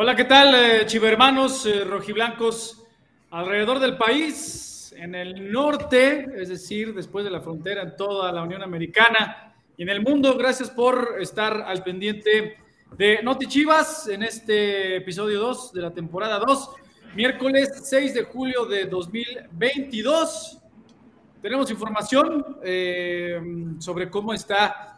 Hola, ¿qué tal, eh, chivermanos eh, rojiblancos alrededor del país, en el norte, es decir, después de la frontera en toda la Unión Americana y en el mundo? Gracias por estar al pendiente de Noti Chivas en este episodio 2 de la temporada 2, miércoles 6 de julio de 2022. Tenemos información eh, sobre cómo está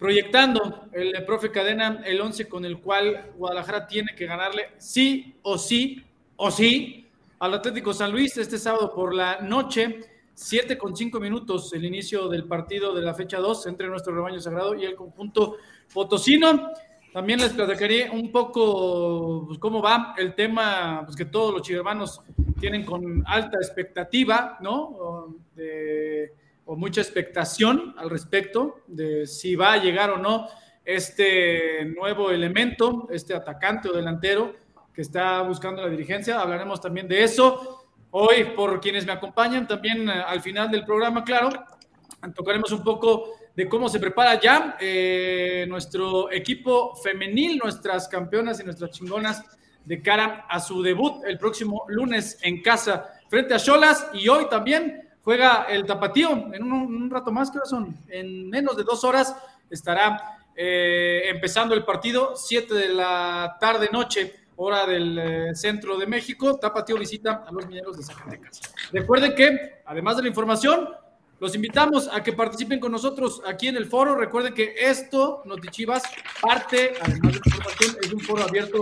proyectando el profe Cadena el 11 con el cual Guadalajara tiene que ganarle sí o sí o sí al Atlético San Luis este sábado por la noche. 7 con 5 minutos el inicio del partido de la fecha 2 entre nuestro rebaño sagrado y el conjunto potosino. También les platicaré un poco pues, cómo va el tema pues, que todos los chivermanos tienen con alta expectativa, ¿no? O mucha expectación al respecto de si va a llegar o no este nuevo elemento, este atacante o delantero que está buscando la dirigencia. Hablaremos también de eso. Hoy, por quienes me acompañan, también eh, al final del programa, claro, tocaremos un poco de cómo se prepara ya eh, nuestro equipo femenil, nuestras campeonas y nuestras chingonas de cara a su debut el próximo lunes en casa frente a Cholas y hoy también juega el Tapatío en un, rato más, ¿qué son? En menos de dos horas estará eh, empezando el partido, 7 de la tarde noche, hora del eh, centro de México. Tapatío visita a los mineros de Zacatecas. Recuerden que, además de la información, los invitamos a que participen con nosotros aquí en el foro. Recuerden que esto, Notichivas, parte, además de la información, es un foro abierto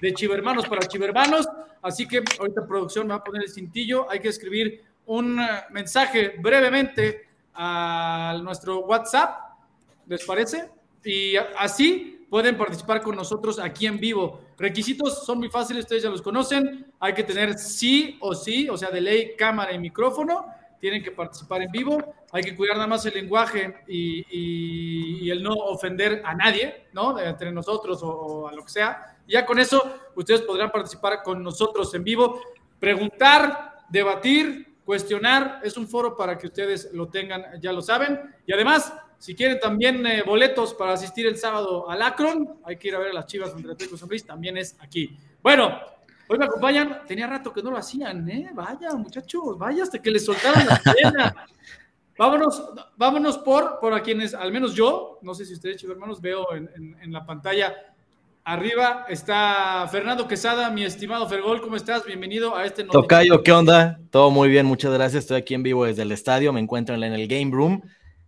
de chivermanos para chivermanos. Así que ahorita producción me va a poner el cintillo. Hay que escribir un eh, mensaje brevemente a nuestro WhatsApp, ¿les parece? Y así pueden participar con nosotros aquí en vivo. Requisitos son muy fáciles, ustedes ya los conocen. Hay que tener sí o sí, o sea, de ley, cámara y micrófono. Tienen que participar en vivo. Hay que cuidar nada más el lenguaje y, el no ofender a nadie, ¿no? Entre nosotros o, o a lo que sea. Ya con eso, ustedes podrán participar con nosotros en vivo, preguntar, debatir, cuestionar. Es un foro para que ustedes lo tengan, ya lo saben. Y además, si quieren también eh, boletos para asistir el sábado al Akron, hay que ir a ver a las chivas contra Atlético San Luis, también es aquí. Bueno, hoy me acompañan, tenía rato que no lo hacían, ¿eh? Vaya, muchachos, vaya hasta que les soltaron la cadena. vámonos, vámonos por, por a quienes, al menos yo, no sé si ustedes, chicos hermanos, veo en, en la pantalla Arriba está Fernando Quesada, mi estimado Fergol, ¿cómo estás? Bienvenido a este nuevo. Tocayo, ¿qué onda? Todo muy bien, muchas gracias. Estoy aquí en vivo desde el estadio, me encuentro en el Game Room,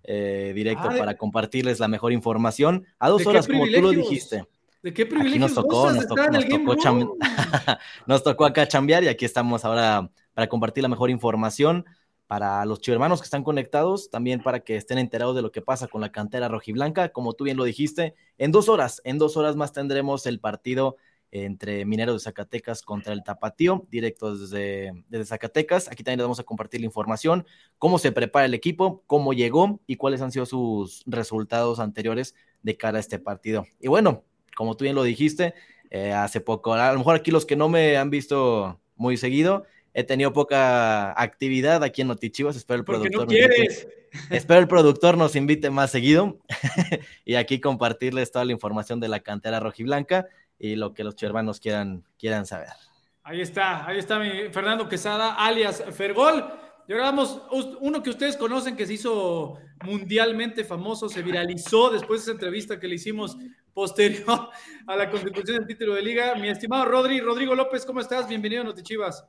eh, directo ah, para compartirles la mejor información. A dos horas, como tú lo dijiste. ¿De qué privilegio nos tocó, nos tocó, nos tocó acá chambear y aquí estamos ahora para compartir la mejor información para los chivermanos que están conectados, también para que estén enterados de lo que pasa con la cantera rojiblanca. Como tú bien lo dijiste, en dos horas, en dos horas más tendremos el partido entre Mineros de Zacatecas contra el Tapatío, directo desde, desde, Zacatecas. Aquí también les vamos a compartir la información, cómo se prepara el equipo, cómo llegó y cuáles han sido sus resultados anteriores de cara a este partido. Y bueno, como tú bien lo dijiste, eh, hace poco, a lo mejor aquí los que no me han visto muy seguido, He tenido poca actividad aquí en Notichivas. Espero el productor. espero el productor nos invite más seguido y aquí compartirles toda la información de la cantera rojiblanca y lo que los hermanos quieran, quieran saber. Ahí está, ahí está mi Fernando Quesada, alias Fergol. Y ahora vamos, uno que ustedes conocen que se hizo mundialmente famoso, se viralizó después de esa entrevista que le hicimos posterior a la constitución del título de liga. Mi estimado Rodri, Rodrigo López, ¿cómo estás? Bienvenido a Notichivas.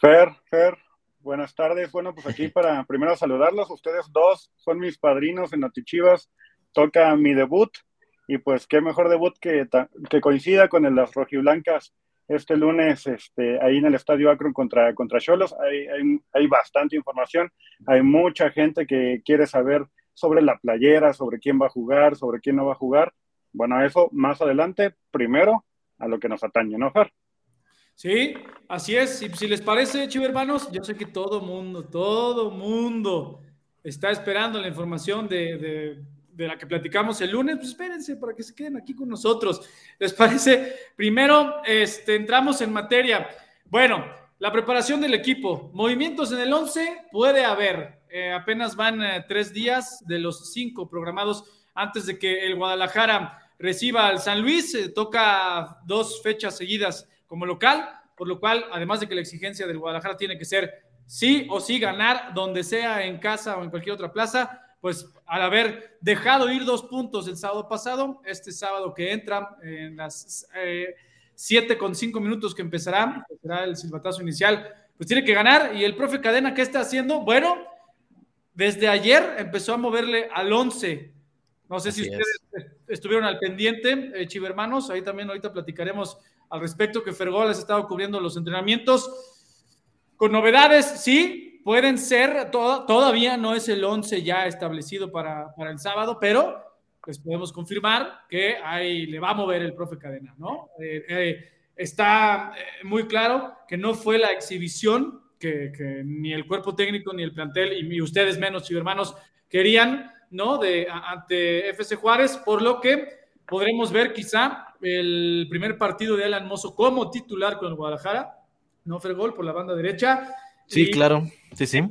Fer, Fer, buenas tardes. Bueno, pues aquí para primero saludarlos. Ustedes dos son mis padrinos en Notichivas. Toca mi debut y pues qué mejor debut que, que coincida con el las rojiblancas este lunes este, ahí en el Estadio Akron contra, contra Cholos. Hay, hay, hay bastante información. Hay mucha gente que quiere saber sobre la playera, sobre quién va a jugar, sobre quién no va a jugar. Bueno, eso más adelante. Primero, a lo que nos atañe, ¿no, Fer? Sí, así es. Y si les parece, chivo hermanos, yo sé que todo mundo, todo mundo está esperando la información de, la que platicamos el lunes. Pues espérense para que se queden aquí con nosotros. ¿Les parece? Primero, este, entramos en materia. Bueno, la preparación del equipo. Movimientos en el 11 puede haber. Eh, apenas van eh, tres días de los cinco programados antes de que el Guadalajara reciba al San Luis, toca dos fechas seguidas como local, por lo cual, además de que la exigencia del Guadalajara tiene que ser sí o sí ganar donde sea, en casa o en cualquier otra plaza, pues al haber dejado ir dos puntos el sábado pasado, este sábado que entra en las eh, siete con cinco minutos que empezará, será el silbatazo inicial, pues tiene que ganar. Y el profe Cadena, ¿qué está haciendo? Bueno, desde ayer empezó a moverle al 11. No sé si ustedes estuvieron al pendiente, eh, chivermanos, ahí también ahorita platicaremos al respecto que Fergol ha estado cubriendo los entrenamientos. Con novedades, sí, pueden ser, todavía no es el 11 ya establecido para, el sábado, pero les podemos confirmar que ahí le va a mover el profe Cadena, ¿no? Eh, eh, está eh, muy claro que no fue la exhibición que, ni el cuerpo técnico ni el plantel y, ustedes menos, hermanos, querían, ¿no? De, ante FC Juárez, por lo que podremos ver quizá el primer partido de Alan Mozo como titular con el Guadalajara, ¿no? Fergol por la banda derecha. Sí, claro, sí, sí.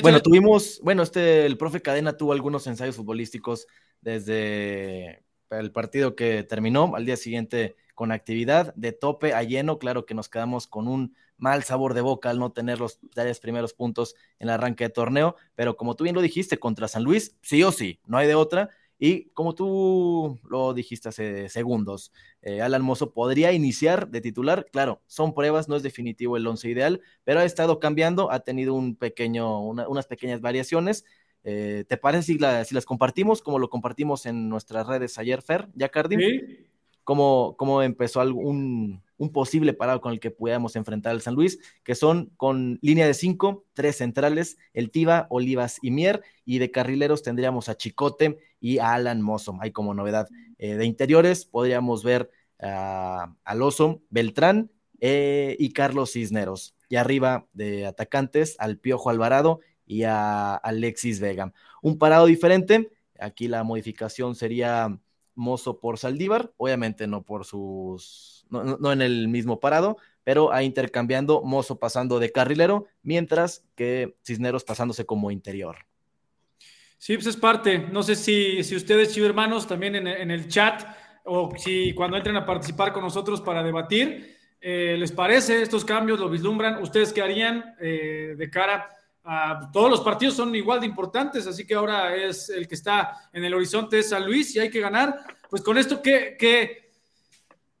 Bueno, tuvimos, bueno, este, el profe Cadena tuvo algunos ensayos futbolísticos desde el partido que terminó al día siguiente con actividad de tope a lleno. Claro que nos quedamos con un mal sabor de boca al no tener los tres primeros puntos en el arranque de torneo, pero como tú bien lo dijiste, contra San Luis, sí o sí, no hay de otra. Y como tú lo dijiste hace segundos, eh, Alan Mozo podría iniciar de titular. Claro, son pruebas, no es definitivo el once ideal, pero ha estado cambiando, ha tenido un pequeño, unas pequeñas variaciones. Eh, ¿Te parece si, si, las compartimos como lo compartimos en nuestras redes ayer, Fer, ya ¿Sí? ¿Cómo, ¿Cómo, empezó algún, un posible parado con el que pudiéramos enfrentar al San Luis? Que son con línea de cinco, tres centrales, el Tiva, Olivas y Mier, y de carrileros tendríamos a Chicote y a Alan Mozo. Hay como novedad eh, de interiores, podríamos ver a Oso, Beltrán eh, y Carlos Cisneros. Y arriba de atacantes, al Piojo Alvarado y a Alexis Vega. Un parado diferente, aquí la modificación sería Mozo por Saldívar, obviamente no por sus, no, en el mismo parado, pero a intercambiando Mozo pasando de carrilero, mientras que Cisneros pasándose como interior. Sí, pues es parte. No sé si, si ustedes, hermanos, también en, el chat o si cuando entren a participar con nosotros para debatir, eh, ¿les parece estos cambios? ¿Lo vislumbran? ¿Ustedes qué harían eh, de cara a todos los partidos son igual de importantes, así que ahora es el que está en el horizonte de San Luis y hay que ganar. Pues con esto, ¿qué, qué,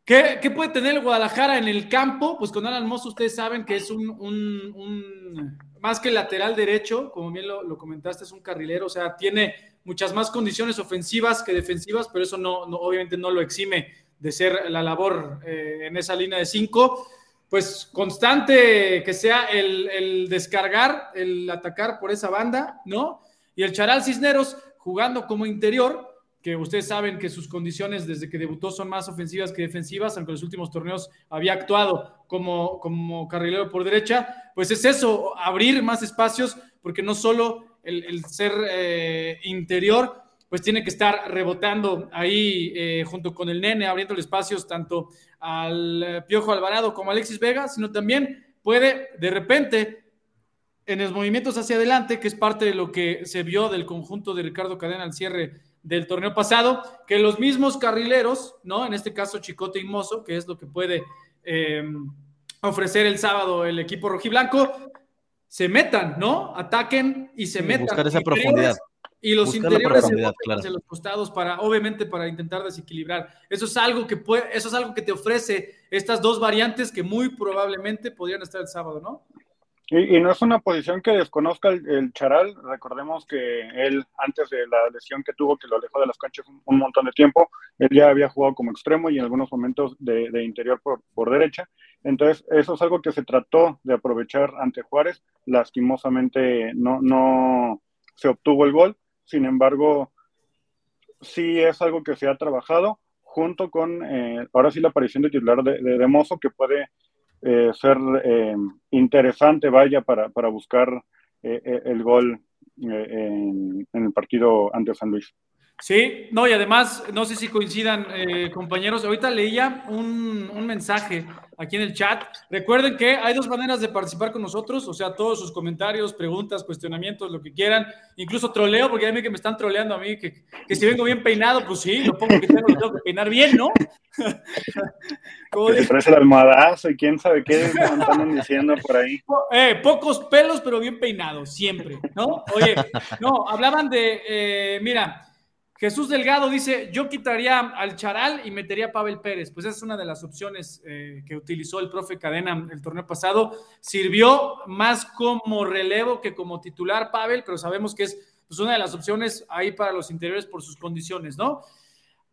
qué, puede tener Guadalajara en el campo? Pues con Alan Mosso ustedes saben que es un, un más que lateral derecho, como bien lo, comentaste, es un carrilero, o sea, tiene muchas más condiciones ofensivas que defensivas, pero eso no, obviamente no lo exime de ser la labor eh, en esa línea de cinco. Pues constante que sea el, descargar, el atacar por esa banda, ¿no? Y el Charal Cisneros jugando como interior, que ustedes saben que sus condiciones desde que debutó son más ofensivas que defensivas, aunque en los últimos torneos había actuado como, como carrilero por derecha, pues es eso, abrir más espacios, porque no solo el, ser eh, interior, pues tiene que estar rebotando ahí eh, junto con el nene, abriendo espacios tanto al eh, Piojo Alvarado como a Alexis Vega, sino también puede de repente en los movimientos hacia adelante, que es parte de lo que se vio del conjunto de Ricardo Cadena al cierre del torneo pasado, que los mismos carrileros, ¿no? En este caso Chicote y Mozo, que es lo que puede eh, ofrecer el sábado el equipo rojiblanco, se metan, ¿no? Ataquen y se metan. Buscar esa profundidad. Y los interiores se los costados para, obviamente, para intentar desequilibrar. Eso es algo que puede, eso es algo que te ofrece estas dos variantes que muy probablemente podrían estar el sábado, ¿no? Y, no es una posición que desconozca el, Charal. Recordemos que él, antes de la lesión que tuvo, que lo alejó de las canchas un, montón de tiempo, él ya había jugado como extremo y en algunos momentos de, interior por, por, derecha. Entonces, eso es algo que se trató de aprovechar ante Juárez. Lastimosamente no, no se obtuvo el gol. Sin embargo, sí es algo que se ha trabajado junto con, eh, ahora sí, la aparición de titular de, de, Mozo, que puede eh, ser eh, interesante, vaya, para, para buscar el gol en, el partido ante San Luis. Sí, no, y además, no sé si coincidan, compañeros, ahorita leía un, un mensaje aquí en el chat. Recuerden que hay dos maneras de participar con nosotros, o sea, todos sus comentarios, preguntas, cuestionamientos, lo que quieran, incluso troleo, porque hay que me están troleando a mí, que, que si vengo bien peinado, pues sí, lo pongo que tengo, que peinar bien, ¿no? Como que parece el almohadazo y quién sabe qué están diciendo por ahí. Eh, pocos pelos, pero bien peinados, siempre, ¿no? Oye, no, hablaban de, eh, mira, Jesús Delgado dice, yo quitaría al Charal y metería a Pavel Pérez. Pues esa es una de las opciones eh, que utilizó el profe Cadena el torneo pasado. Sirvió más como relevo que como titular Pavel, pero sabemos que es pues, una de las opciones ahí para los interiores por sus condiciones, ¿no?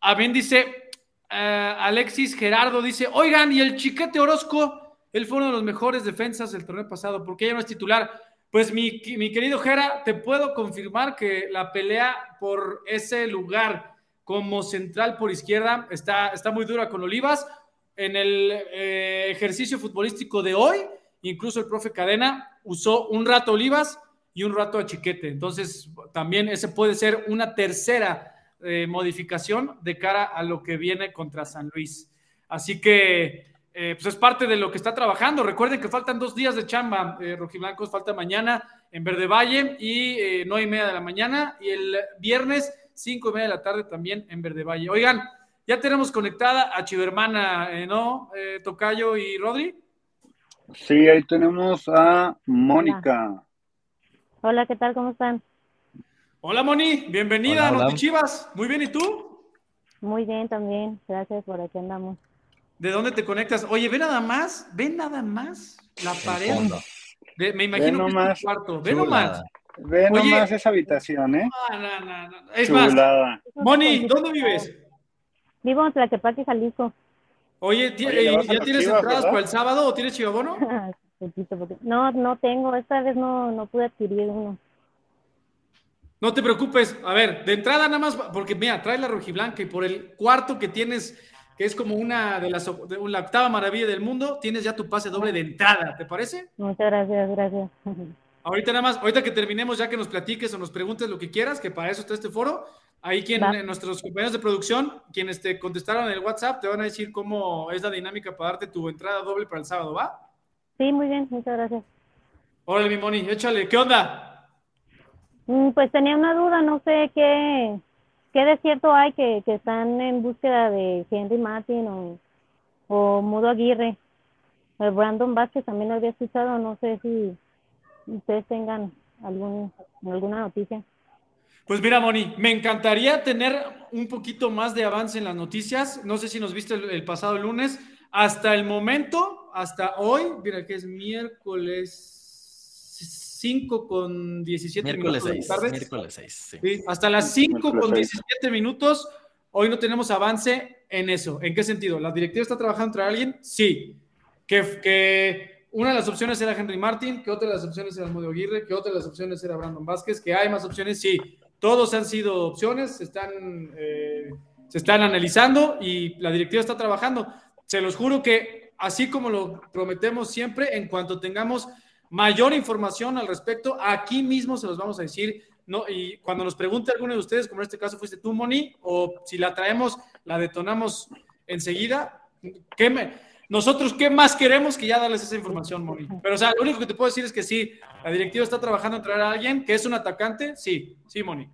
También dice, eh, Alexis Gerardo dice, oigan, y el Chiquete Orozco, él fue uno de los mejores defensas del torneo pasado, porque ya no es titular. Pues mi, querido Jera, te puedo confirmar que la pelea por ese lugar como central por izquierda está, está muy dura con Olivas. En el eh, ejercicio futbolístico de hoy, incluso el profe Cadena usó un rato Olivas y un rato a Chiquete. Entonces, también ese puede ser una tercera eh, modificación de cara a lo que viene contra San Luis. Así que eh, pues es parte de lo que está trabajando. Recuerden que faltan dos días de chamba, eh, Rojiblancos, falta mañana en Verde Valle y eh, nueve y media de la mañana y el viernes cinco y media de la tarde también en Verde Valle. Oigan, ya tenemos conectada a Chivermana, eh, ¿no? Tocayo y Rodri. Sí, ahí tenemos a Mónica. Hola. ¿qué tal? ¿Cómo están? Hola, Moni, bienvenida a Noti Chivas. Muy bien, ¿y tú? Muy bien también, gracias por aquí andamos. ¿De dónde te conectas? Oye, ve nada más, ve nada más la pared. me imagino que es tu cuarto. Ve nomás. Ve nomás esa habitación, ¿eh? No, no, no, Es más, Moni, ¿dónde vives? Vivo en Tlaquepaque, Jalisco. Oye, ¿ya tienes entradas para el sábado o tienes chivabono? no, no tengo. Esta vez no, no pude adquirir uno. No te preocupes. A ver, de entrada nada más, porque mira, trae la rojiblanca y por el cuarto que tienes que es como una de las de la octava maravilla del mundo, tienes ya tu pase doble de entrada, ¿te parece? Muchas gracias, gracias. Ahorita nada más, ahorita que terminemos, ya que nos platiques o nos preguntes lo que quieras, que para eso está este foro, ahí quien, nuestros compañeros de producción, quienes te contestaron en el WhatsApp, te van a decir cómo es la dinámica para darte tu entrada doble para el sábado, ¿va? Sí, muy bien, muchas gracias. Órale, mi Moni, échale, ¿qué onda? Mm, pues tenía una duda, no sé qué, ¿Qué de cierto hay que, que están en búsqueda de Henry Martin o, o Mudo Aguirre? El Brandon Vázquez también lo había escuchado, no sé si ustedes tengan algún, alguna noticia. Pues mira, Moni, me encantaría tener un poquito más de avance en las noticias. No sé si nos viste el pasado lunes. Hasta el momento, hasta hoy, mira que es miércoles 5 con 17 minutos. miércoles 6. Sí. hasta las 5 con 17 minutos. Hoy no tenemos avance en eso. ¿En qué sentido? ¿La directiva está trabajando entre alguien? Sí. Que, que una de las opciones era Henry Martin, que otra de las opciones era Modio Aguirre, que otra de las opciones era Brandon Vázquez, que hay más opciones, sí. Todos han sido opciones, se están, eh, se están analizando y la directiva está trabajando. Se los juro que así como lo prometemos siempre, en cuanto tengamos mayor información al respecto, aquí mismo se los vamos a decir. No, y cuando nos pregunte alguno de ustedes, como en este caso fuiste tú, Moni, o si la traemos, la detonamos enseguida, ¿qué me, nosotros, ¿qué más queremos que ya darles esa información, Moni? Pero, o sea, lo único que te puedo decir es que sí, la directiva está trabajando en traer a alguien que es un atacante, sí, sí, Moni.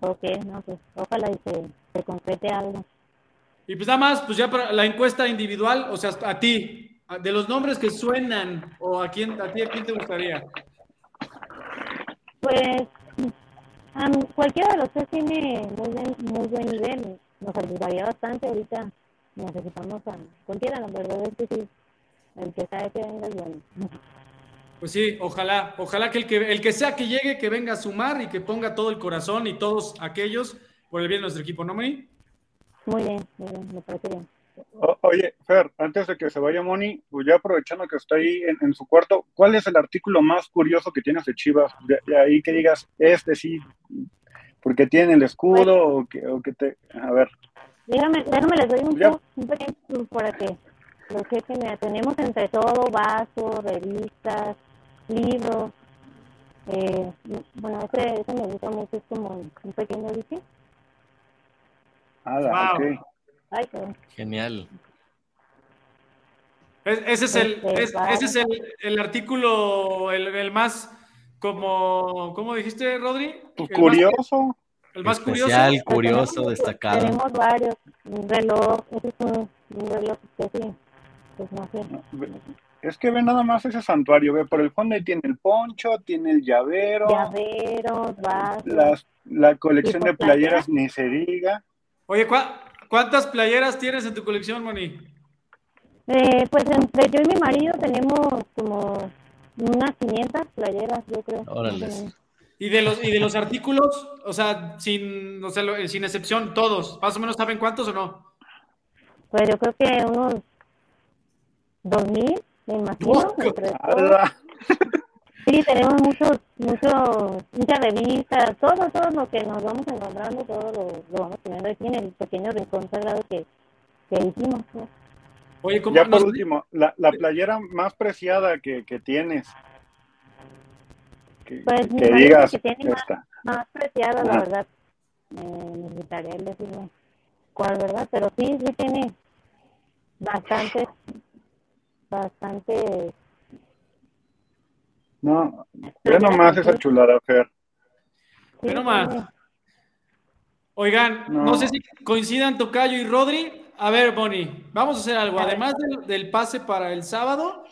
Ok, no, pues ojalá y se, se concrete algo. Y pues nada más, pues ya para la encuesta individual, o sea, a ti, de los nombres que suenan, o a quién, a ti, a quién te gustaría. Pues cualquiera de los tres tiene muy buen, muy buen nivel. Nos ayudaría bastante ahorita. Necesitamos a cualquiera, la verdad es que sí. El que sabe que venga es bueno. Pues sí, ojalá, ojalá que el que el que sea que llegue, que venga a sumar y que ponga todo el corazón y todos aquellos por el bien de nuestro equipo, ¿no, Muy bien, muy bien, me parece bien oye, Fer, antes de que se vaya Moni, pues ya aprovechando que está ahí en, su cuarto, ¿cuál es el artículo más curioso que tienes de Chivas? De, ahí que digas, este sí, porque tiene el escudo o que, o que te... A ver. Déjame, déjame les doy un, un pequeño para que lo que tenemos entre todo, vasos, revistas, libros. Eh, bueno, ese, ese me gusta mucho, es como un pequeño dice. Ah, wow. Genial. ese es el, este, ese es el, artículo, el, más como, ¿cómo dijiste, Rodri? Pues curioso. el más Especial, curioso, curioso, destacado. Tenemos varios, un reloj, ese es un, reloj que sí, pues no sé. Es que ve nada más ese santuario, ve por el fondo ahí tiene el poncho, tiene el llavero. Llaveros, vasos. la colección de playeras ni se diga. Oye, ¿cuántas playeras tienes en tu colección, Moni? Eh, pues entre yo y mi marido tenemos como unas 500 playeras, yo creo. Órale. ¿Y de los, y de los artículos? O sea, sin, o sea, sin excepción, todos. ¿Más o menos saben cuántos o no? Pues yo creo que unos 2000, me imagino. Entre Sí, tenemos muchos, muchos, muchas revistas, todo, todo lo que nos vamos encontrando, todo lo, vamos teniendo aquí en el pequeño rincón sagrado que, que hicimos. Oye, ¿cómo ya por último, la, la, playera más preciada que, que tienes. Que, pues que digas. Que tiene más, más, preciada, la verdad. Eh, necesitaré decirme cuál, ¿verdad? Pero sí, sí tiene bastante, bastante. No, ve nomás esa chulada, Fer. Ve nomás. Oigan, no. no sé si coincidan Tocayo y Rodri, a ver, Bonnie, vamos a hacer algo. Además del, pase para el sábado,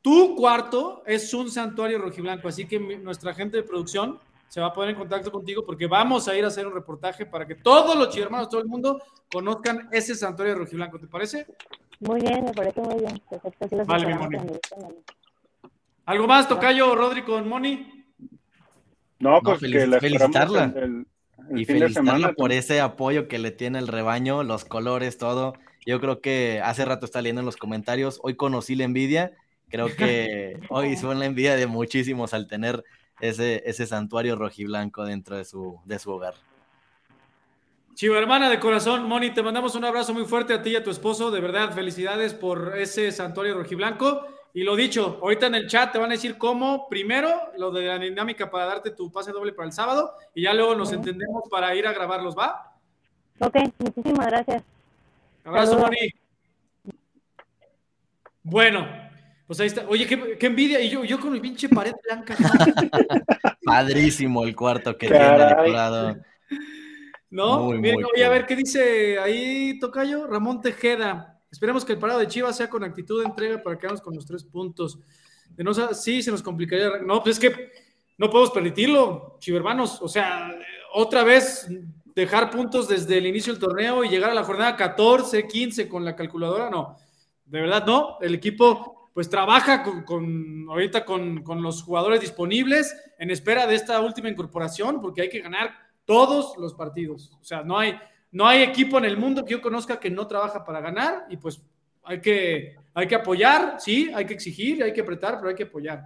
tu cuarto es un santuario rojiblanco, así que nuestra gente de producción se va a poner en contacto contigo porque vamos a ir a hacer un reportaje para que todos los hermanos, todo el mundo, conozcan ese santuario rojiblanco. ¿Te parece? Muy bien, me parece muy bien. Perfecto. vale, Moni. ¿Algo más, Tocayo, Rodri, con Moni? No, pues que la felicitarla y felicitarla por ese apoyo que le tiene el rebaño, los colores, todo. Yo creo que hace rato está leyendo en los comentarios, hoy conocí la envidia, creo que hoy fue la envidia de muchísimos al tener ese, ese santuario rojiblanco dentro de su, de su hogar. Chivo, hermana de corazón, Moni, te mandamos un abrazo muy fuerte a ti y a tu esposo. De verdad, felicidades por ese santuario rojiblanco. Y lo dicho, ahorita en el chat te van a decir cómo, primero, lo de la dinámica para darte tu pase doble para el sábado y ya luego nos entendemos para ir a grabarlos, ¿va? Ok, muchísimas gracias. Abrazo, Moni. Bueno, pues ahí está. Oye, qué, envidia. Y yo, yo con mi pinche pared blanca. Padrísimo el cuarto que tiene decorado. ¿No? Bien, voy a ver qué dice ahí, Tocayo. Ramón Tejeda. Esperemos que el parado de Chivas sea con actitud de entrega para quedarnos con los tres puntos. Sí, se nos complicaría. No, pues es que no podemos permitirlo, chivermanos. O sea, otra vez dejar puntos desde el inicio del torneo y llegar a la jornada 14, 15 con la calculadora, no. De verdad, no. El equipo pues trabaja con, ahorita con, los jugadores disponibles en espera de esta última incorporación, porque hay que ganar todos los partidos. O sea, no hay, no hay equipo en el mundo que yo conozca que no trabaja para ganar y pues hay que, hay que apoyar, sí, hay que exigir, hay que apretar, pero hay que apoyar.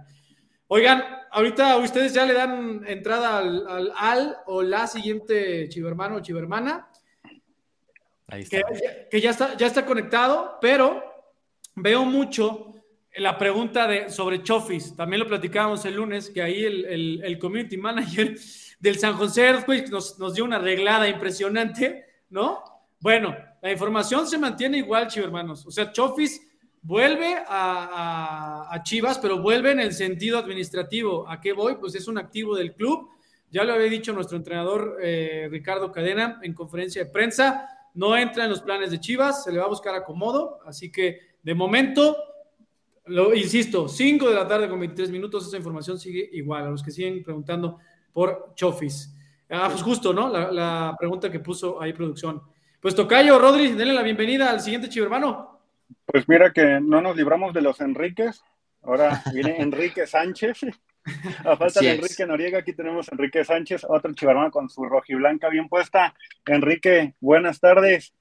Oigan, ahorita ustedes ya le dan entrada al, al, o la siguiente chivermano o chivermana. Ahí está. Que, ya, está, ya está conectado, pero veo mucho la pregunta de, sobre Chofis. También lo platicábamos el lunes, que ahí el, el, community manager del San José Earthquake nos, nos dio una arreglada impresionante ¿no? Bueno, la información se mantiene igual, hermanos. O sea, Chofis vuelve a, Chivas, pero vuelve en el sentido administrativo. ¿A qué voy? Pues es un activo del club. Ya lo había dicho nuestro entrenador eh, Ricardo Cadena en conferencia de prensa. No entra en los planes de Chivas, se le va a buscar acomodo. Así que de momento, lo insisto, 5 de la tarde con 23 minutos, esa información sigue igual. A los que siguen preguntando por Chofis. Ah, pues justo, ¿no? La, pregunta que puso ahí producción. Pues Tocayo, Rodri, denle la bienvenida al siguiente chivo hermano. Pues mira que no nos libramos de los Enríquez. Ahora viene Enrique Sánchez. A falta de Enrique Noriega, aquí tenemos Enrique Sánchez, otro chivarmano con su rojiblanca bien puesta. Enrique, buenas tardes.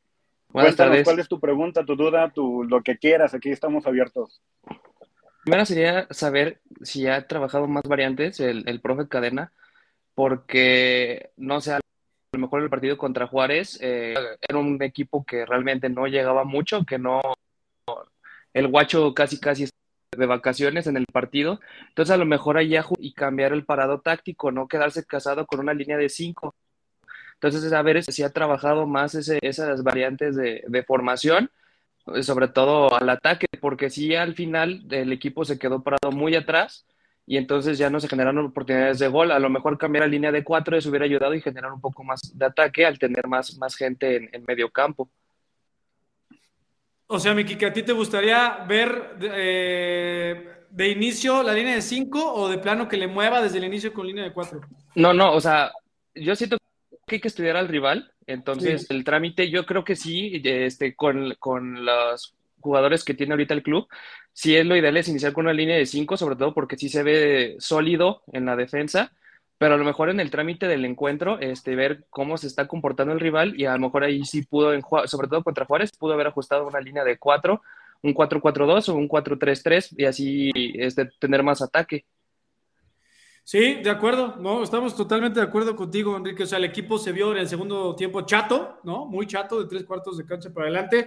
Buenas tardes. ¿Cuál es tu pregunta, tu duda, tu, lo que quieras? Aquí estamos abiertos. Primero sería saber si ha trabajado más variantes el, el profe Cadena porque, no sé, a lo mejor el partido contra Juárez eh, era un equipo que realmente no llegaba mucho, que no, el guacho casi casi de vacaciones en el partido, entonces a lo mejor allá y cambiar el parado táctico, no quedarse casado con una línea de cinco. Entonces, a ver si ha trabajado más ese, esas variantes de, de formación sobre todo al ataque, porque si al final el equipo se quedó parado muy atrás y entonces ya no se generaron oportunidades de gol. A lo mejor cambiar a línea de cuatro eso hubiera ayudado y generar un poco más de ataque al tener más, más gente en, medio campo. O sea, Miki, que a ti te gustaría ver eh, de inicio la línea de cinco o de plano que le mueva desde el inicio con línea de cuatro. No, no, o sea, yo siento que hay que estudiar al rival. Entonces, el trámite, yo creo que sí, este, con, con los jugadores que tiene ahorita el club, sí es lo ideal es iniciar con una línea de cinco, sobre todo porque sí se ve sólido en la defensa, pero a lo mejor en el trámite del encuentro, este, ver cómo se está comportando el rival y a lo mejor ahí sí pudo, sobre todo contra Juárez, pudo haber ajustado una línea de cuatro, un 4-4-2 o un 4-3-3 y así este, tener más ataque. Sí, de acuerdo, no, estamos totalmente de acuerdo contigo, Enrique. O sea, el equipo se vio en el segundo tiempo chato, ¿no? Muy chato, de tres cuartos de cancha para adelante.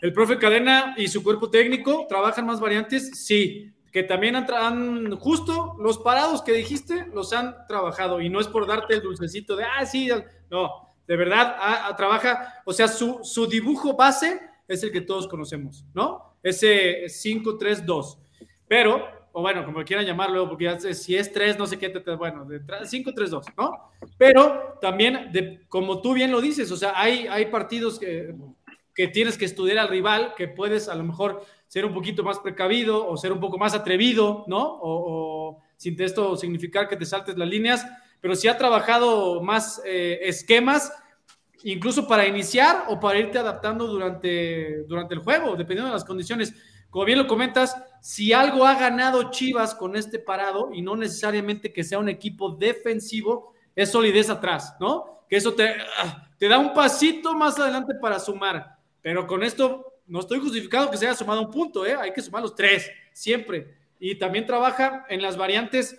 El profe Cadena y su cuerpo técnico trabajan más variantes, sí. Que también han, justo los parados que dijiste, los han trabajado. Y no es por darte el dulcecito de, ah, sí, no, de verdad, trabaja, o sea, su, su dibujo base es el que todos conocemos, ¿no? Ese 5-3-2. Pero o bueno, como quieran llamarlo, porque ya, si es 3, no sé qué, bueno, de 5, 3, 2, ¿no? Pero también, como tú bien lo dices, o sea, hay, hay partidos que, que tienes que estudiar al rival, que puedes a lo mejor ser un poquito más precavido o ser un poco más atrevido, ¿no? O, sin esto significar que te saltes las líneas, pero si ha trabajado más eh, esquemas, incluso para iniciar o para irte adaptando durante, durante el juego, dependiendo de las condiciones. Como bien lo comentas, si algo ha ganado Chivas con este parado, y no necesariamente que sea un equipo defensivo, es solidez atrás, ¿no? Que eso te, ah, te da un pasito más adelante para sumar. Pero con esto no estoy justificado que se haya sumado un punto, ¿eh? Hay que sumar los tres, siempre. Y también trabaja en las variantes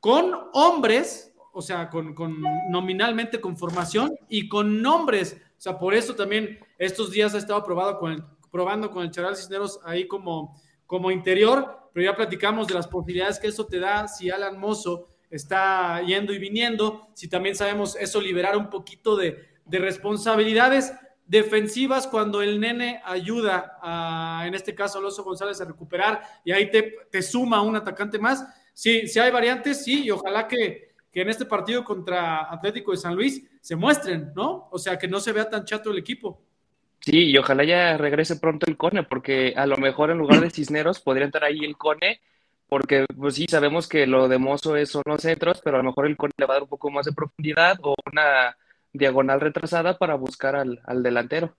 con hombres, o sea, con, con nominalmente con formación y con nombres. O sea, por eso también estos días ha estado probado con probando con el Charal Cisneros ahí como, como interior, pero ya platicamos de las posibilidades que eso te da si Alan Mozo está yendo y viniendo, si también sabemos eso liberar un poquito de, de responsabilidades defensivas cuando el nene ayuda a, en este caso, Alonso González a recuperar y ahí te, te suma un atacante más. Sí, sí hay variantes, sí, y ojalá que, que en este partido contra Atlético de San Luis se muestren, ¿no? O sea, que no se vea tan chato el equipo. Sí, y ojalá ya regrese pronto el Cone, porque a lo mejor en lugar de Cisneros podría entrar ahí el Cone, porque pues sí, sabemos que lo de Mozo es son los centros, pero a lo mejor el Cone le va a dar un poco más de profundidad o una diagonal retrasada para buscar al, delantero.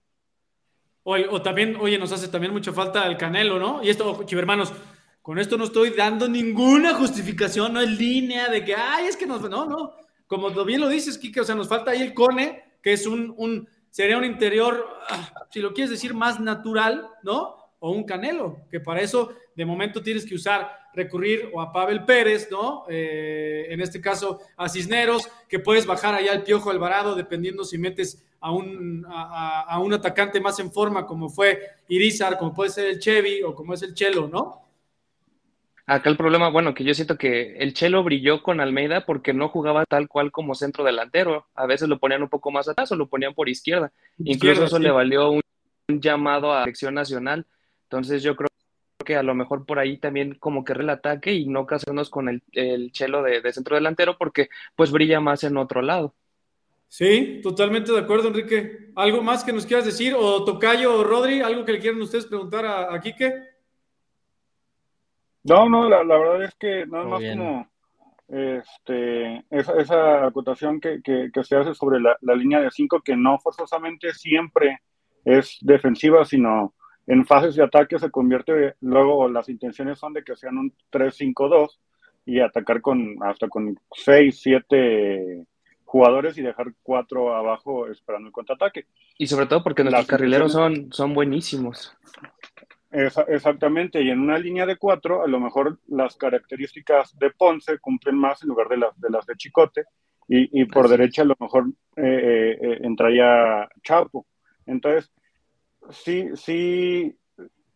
O, también, oye, nos hace también mucha falta el Canelo, ¿no? Y esto, chivermanos, con esto no estoy dando ninguna justificación, no es línea de que, ay, es que nos, no, no, como bien lo dices, Kike, o sea, nos falta ahí el Cone, que es un, un sería un interior, ah, si lo quieres decir, más natural, ¿no? O un Canelo, que para eso de momento tienes que usar, recurrir o a Pavel Pérez, ¿no? Eh, en este caso a Cisneros, que puedes bajar allá al Piojo Alvarado, dependiendo si metes a un, a un atacante más en forma, como fue Irizar, como puede ser el Chevy o como es el Chelo, ¿no? Acá el problema, bueno, que yo siento que el Chelo brilló con Almeida porque no jugaba tal cual como centro delantero. A veces lo ponían un poco más atrás o lo ponían por izquierda. Incluso eso le valió un, llamado a la selección nacional. Entonces yo creo que a lo mejor por ahí también como que el ataque y no casarnos con el, el Chelo de, centro delantero porque pues brilla más en otro lado. Sí, totalmente de acuerdo, Enrique. ¿Algo más que nos quieras decir? O Tocayo o Rodri, algo que le quieran ustedes preguntar a, a Quique. No, no, la, verdad es que nada más como este, esa, esa acotación que, que, se hace sobre la, línea de cinco, que no forzosamente siempre es defensiva, sino en fases de ataque se convierte, luego las intenciones son de que sean un 3-5-2 y atacar con hasta con 6, 7 jugadores y dejar cuatro abajo esperando el contraataque. Y sobre todo porque nuestros carrileros son, son buenísimos exactamente, y en una línea de cuatro, a lo mejor las características de Ponce cumplen más en lugar de las de, las de Chicote, y, por derecha a lo mejor eh, eh, eh, entraría Chapo. Entonces, sí, sí,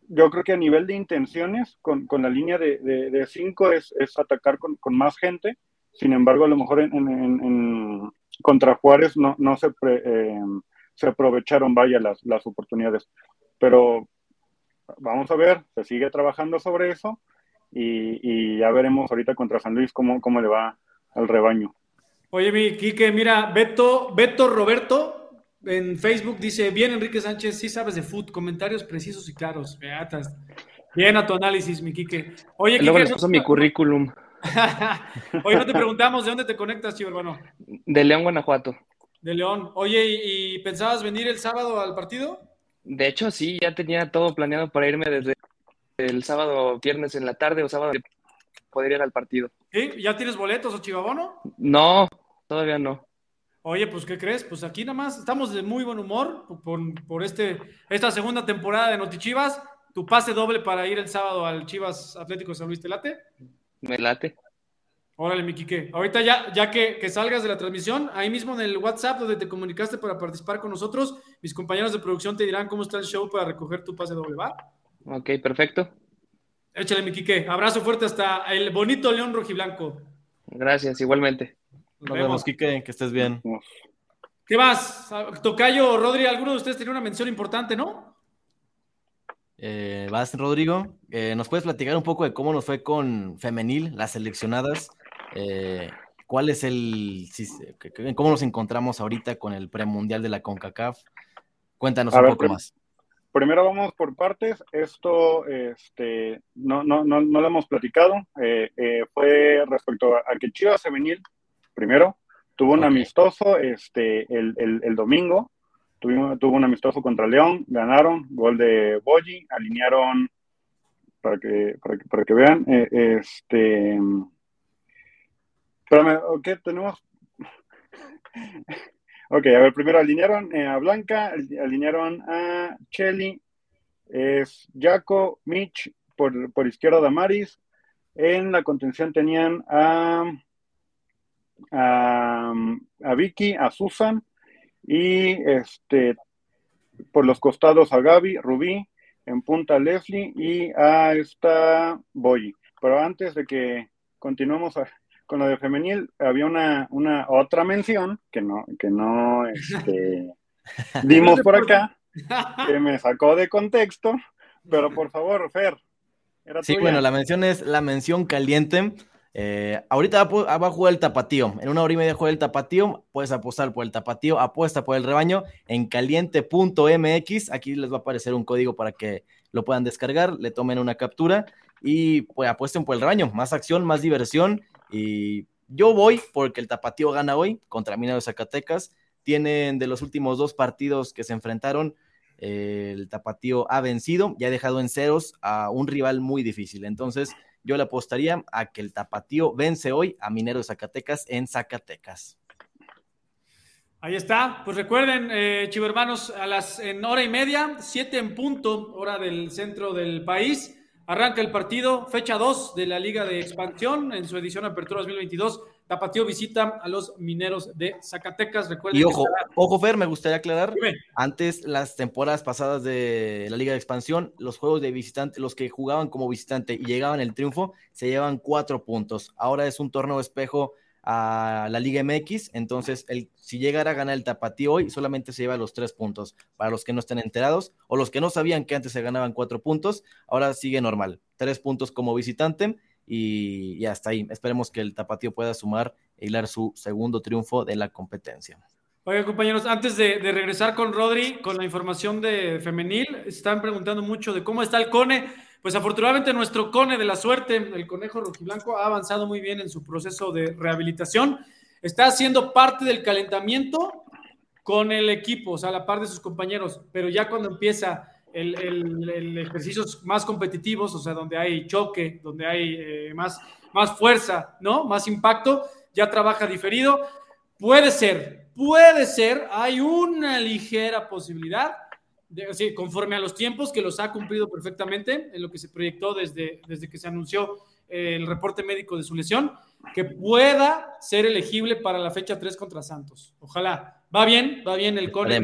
yo creo que a nivel de intenciones, con, con la línea de, de, cinco es, es atacar con, con, más gente, sin embargo, a lo mejor en, en, contra Juárez no, no se, se aprovecharon, vaya, las, las oportunidades. Pero vamos a ver, se sigue trabajando sobre eso y, ya veremos ahorita contra San Luis cómo, cómo le va al rebaño. Oye, mi Quique, mira, Beto, Beto Roberto en Facebook dice, bien Enrique Sánchez, sí sabes de fútbol, comentarios precisos y claros. Beatas. Bien a tu análisis, mi Quique. Oye, Luego les paso mi currículum. Oye, no te preguntamos, ¿de dónde te conectas, chivo hermano? De León, Guanajuato. De León. Oye, ¿y, pensabas venir el sábado al partido? De hecho, sí, ya tenía todo planeado para irme desde el sábado, viernes en la tarde o sábado poder ir al partido. ¿Sí? ¿Ya tienes boletos o chivabono? No, todavía no. Oye, pues, ¿qué crees? Pues aquí nada más estamos de muy buen humor por, por este, esta segunda temporada de Notichivas. Tu pase doble para ir el sábado al Chivas Atlético San Luis, ¿te late? Me late. Órale, mi Quique. Ahorita ya, ya que, que, salgas de la transmisión, ahí mismo en el WhatsApp donde te comunicaste para participar con nosotros, mis compañeros de producción te dirán cómo está el show para recoger tu pase doble, ¿va? Ok, perfecto. Échale, mi Quique. Abrazo fuerte hasta el bonito León Rojiblanco. Gracias, igualmente. Nos, vemos, Quique, que estés bien. ¿Qué más? Tocayo, Rodri, alguno de ustedes tenía una mención importante, ¿no? Eh, vas, Rodrigo. Eh, ¿Nos puedes platicar un poco de cómo nos fue con femenil, las seleccionadas? Eh, ¿Cuál es el, cómo nos encontramos ahorita con el premundial de la CONCACAF? Cuéntanos un poco más. Primero vamos por partes. Esto este, no, no, no, no lo hemos platicado. Eh, eh, fue respecto a, que Chivas Femenil, primero, tuvo un amistoso este, el, el, domingo. tuvo un amistoso contra León, ganaron, gol de Boyi, alinearon, para que, para que, para que vean, este Espérame, ok, tenemos. ok, a ver, primero alinearon eh, a Blanca, alinearon a Chelly, es Jaco, Mitch, por, por izquierda Damaris. En la contención tenían a, a, Vicky, a Susan, y este por los costados a Gaby, Rubí, en punta Leslie y a esta Boy. Pero antes de que continuemos a, con lo de femenil había una, una otra mención que no, que no este, dimos por acá, que me sacó de contexto, pero por favor, Fer. sí, bueno, la mención es la mención caliente. Eh, ahorita va, a jugar el tapatío. En una hora y media juega el tapatío. Puedes apostar por el tapatío. Apuesta por el rebaño en caliente.mx. Aquí les va a aparecer un código para que lo puedan descargar, le tomen una captura y pues apuesten por el rebaño. Más acción, más diversión y yo voy porque el Tapatío gana hoy contra Minero de Zacatecas. Tienen de los últimos dos partidos que se enfrentaron, el Tapatío ha vencido y ha dejado en ceros a un rival muy difícil. Entonces, yo le apostaría a que el Tapatío vence hoy a Minero de Zacatecas en Zacatecas. Ahí está. Pues recuerden, eh, chivermanos, a las en hora y media, siete en punto, hora del centro del país. Arranca el partido, fecha 2 de la Liga de Expansión en su edición Apertura 2022. Tapatío visita a los mineros de Zacatecas. Recuerden y ojo, ojo, Fer, me gustaría aclarar. Antes, las temporadas pasadas de la Liga de Expansión, los juegos de visitante, los que jugaban como visitante y llegaban el triunfo, se llevan cuatro puntos. Ahora es un torneo espejo a la Liga MX, entonces el, si llegara a ganar el Tapatío hoy, solamente se lleva los tres puntos. Para los que no estén enterados o los que no sabían que antes se ganaban cuatro puntos, ahora sigue normal, tres puntos como visitante y, hasta ahí. Esperemos que el Tapatío pueda sumar e hilar su segundo triunfo de la competencia. Oiga, compañeros, antes de, de, regresar con Rodri, con la información de femenil, están preguntando mucho de cómo está el CONE. Pues afortunadamente nuestro cone de la suerte, el conejo rojiblanco, ha avanzado muy bien en su proceso de rehabilitación. Está haciendo parte del calentamiento con el equipo, o sea, a la par de sus compañeros, pero ya cuando empieza el, el, ejercicios más competitivos, o sea, donde hay choque, donde hay eh, más, más fuerza, ¿no? Más impacto, ya trabaja diferido. Puede ser, puede ser, hay una ligera posibilidad conforme a los tiempos, que los ha cumplido perfectamente en lo que se proyectó desde, desde que se anunció eh, el reporte médico de su lesión, que pueda ser elegible para la fecha 3 contra Santos. Ojalá. Va bien, va bien el Cone.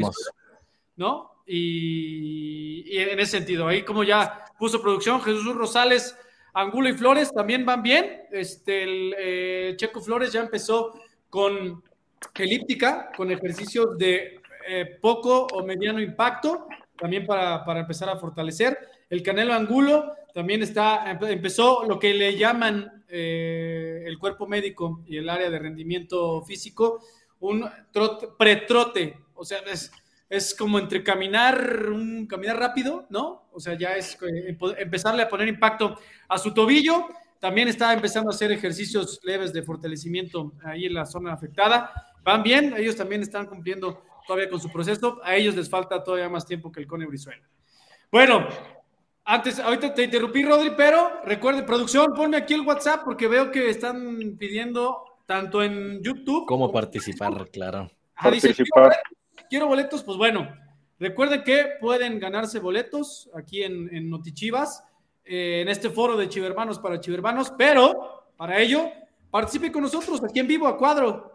¿No? Y, en ese sentido, ahí como ya puso producción, Jesús Rosales, Angulo y Flores también van bien. Este, el eh, Checo Flores ya empezó con elíptica, con ejercicios de eh, poco o mediano impacto, también para, empezar a fortalecer. el Canelo Angulo también está, empezó lo que le llaman eh, el cuerpo médico y el área de rendimiento físico, un pretrote, o sea, es, es como entre caminar, un caminar rápido, ¿no? O sea, ya es eh, empezarle a poner impacto a su tobillo. También está empezando a hacer ejercicios leves de fortalecimiento ahí en la zona afectada. Van bien, ellos también están cumpliendo todavía con su proceso. A ellos les falta todavía más tiempo que el Cone Brizuela. Bueno, antes, ahorita te interrumpí, Rodri, pero recuerde, producción, ponme aquí el WhatsApp porque veo que están pidiendo tanto en YouTube. ¿Cómo participar? Claro. Ah, participar quiero boletos, pues bueno, recuerden que pueden ganarse boletos aquí en, en Notichivas, eh, en este foro de Chivermanos para Chivermanos, pero para ello, participe con nosotros aquí en vivo a cuadro.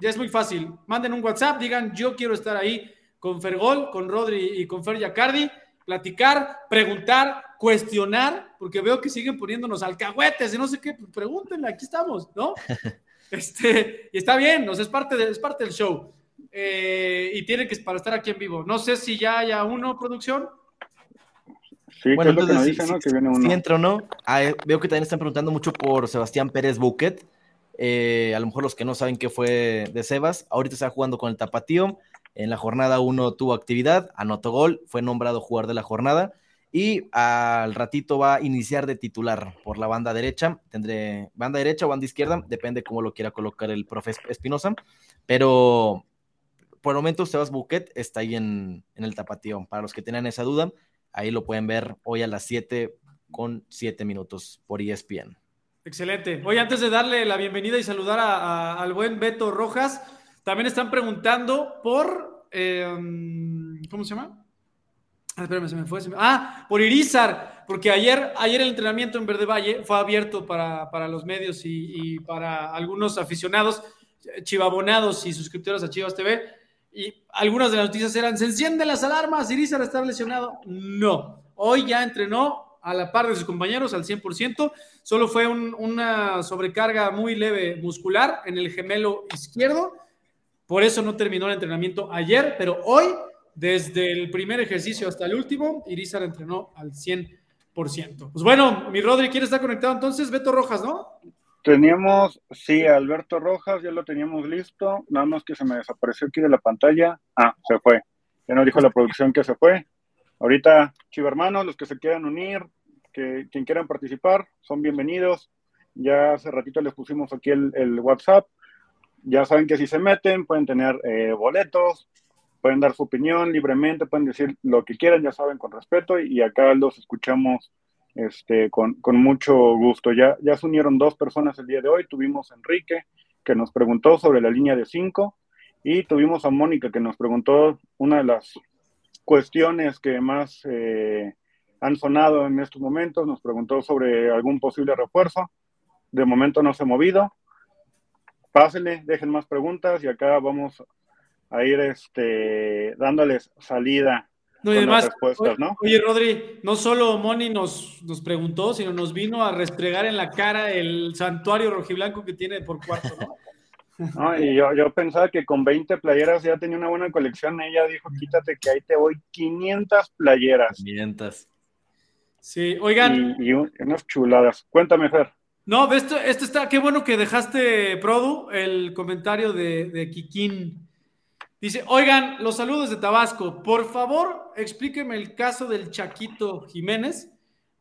Ya es muy fácil. Manden un WhatsApp, digan yo quiero estar ahí con Fergol, con Rodri y con Fer Yacardi, platicar, preguntar, cuestionar, porque veo que siguen poniéndonos alcahuetes y no sé qué, pues pregúntenle, aquí estamos, ¿no? Este, y está bien, nos es parte, de, es parte del show. Eh, y tiene que para estar aquí en vivo. No sé si ya haya uno, producción. Sí, bueno, entonces, que viene uno. Si entra o no. Ah, eh, veo que también están preguntando mucho por Sebastián Pérez Buquet. Eh, a lo mejor los que no saben qué fue de Sebas, ahorita está jugando con el Tapatío. En la jornada 1 tuvo actividad, anotó gol, fue nombrado jugador de la jornada y al ratito va a iniciar de titular por la banda derecha. Tendré banda derecha o banda izquierda, depende cómo lo quiera colocar el profe Espinosa, pero por el momento Sebas Buquet está ahí en, el tapatío. Para los que tengan esa duda, ahí lo pueden ver hoy a las 7 con 7 minutos por ESPN. Excelente. Hoy antes de darle la bienvenida y saludar al buen Beto Rojas, también están preguntando por, em, ¿cómo se llama? Ah, espérame, se me fue. Ah, por Irizar, porque ayer, ayer el entrenamiento en Verde Valle fue abierto para, los medios y, y, para algunos aficionados, chivabonados y suscriptores a Chivas TV y algunas de las noticias eran, se encienden las alarmas, Irizar está lesionado. No, hoy ya entrenó a la par de sus compañeros al 100%, solo fue una sobrecarga muy leve muscular en el gemelo izquierdo, por eso no terminó el entrenamiento ayer, pero hoy, desde el primer ejercicio hasta el último, Irizar entrenó al 100%. Pues bueno, mi Rodri, ¿quiere estar conectado entonces? Beto Rojas, ¿no? Teníamos, sí, Alberto Rojas, ya lo teníamos listo, nada más que se me desapareció aquí de la pantalla. Ah, se fue. Ya nos dijo la producción que se fue. Ahorita, chivermanos, los que se quieran unir, que quien quieran participar, son bienvenidos. Ya hace ratito les pusimos aquí el, WhatsApp. Ya saben que si se meten, pueden tener eh, boletos, pueden dar su opinión libremente, pueden decir lo que quieran, ya saben, con respeto. Y acá los escuchamos este, con, mucho gusto. Ya, ya se unieron dos personas el día de hoy. Tuvimos a Enrique, que nos preguntó sobre la línea de cinco, y tuvimos a Mónica, que nos preguntó una de las cuestiones que más eh, han sonado en estos momentos. Nos preguntó sobre algún posible refuerzo. De momento no se ha movido. Pásenle, dejen más preguntas y acá vamos a ir este, dándoles salida no, y además, oye, Rodri, no solo Moni nos, nos preguntó, sino nos vino a restregar en la cara el santuario rojiblanco que tiene por cuarto, ¿no? y yo, yo pensaba que con 20 playeras ya tenía una buena colección. Ella dijo, quítate que ahí te voy 500 playeras. 500. Sí, oigan. Y, unas chuladas. Cuéntame, Fer. No, esto, esto está, qué bueno que dejaste, Produ, el comentario de, de Kikín. Dice, oigan, los saludos de Tabasco. Por favor, explíqueme el caso del Chaquito Jiménez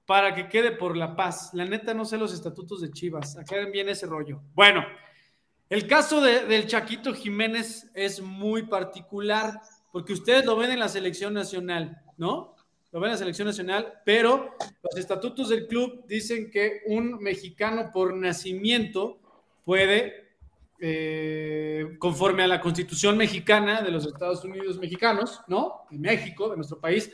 para que quede por la paz. La neta no sé los estatutos de Chivas. Aclaren bien ese rollo. Bueno, el caso del Chaquito Jiménez es muy particular porque ustedes lo ven en la selección nacional, ¿no? Lo ven en la selección nacional, pero los estatutos del club dicen que un mexicano por nacimiento puede eh, conforme a la constitución mexicana de los Estados Unidos mexicanos, ¿no? De México, de nuestro país.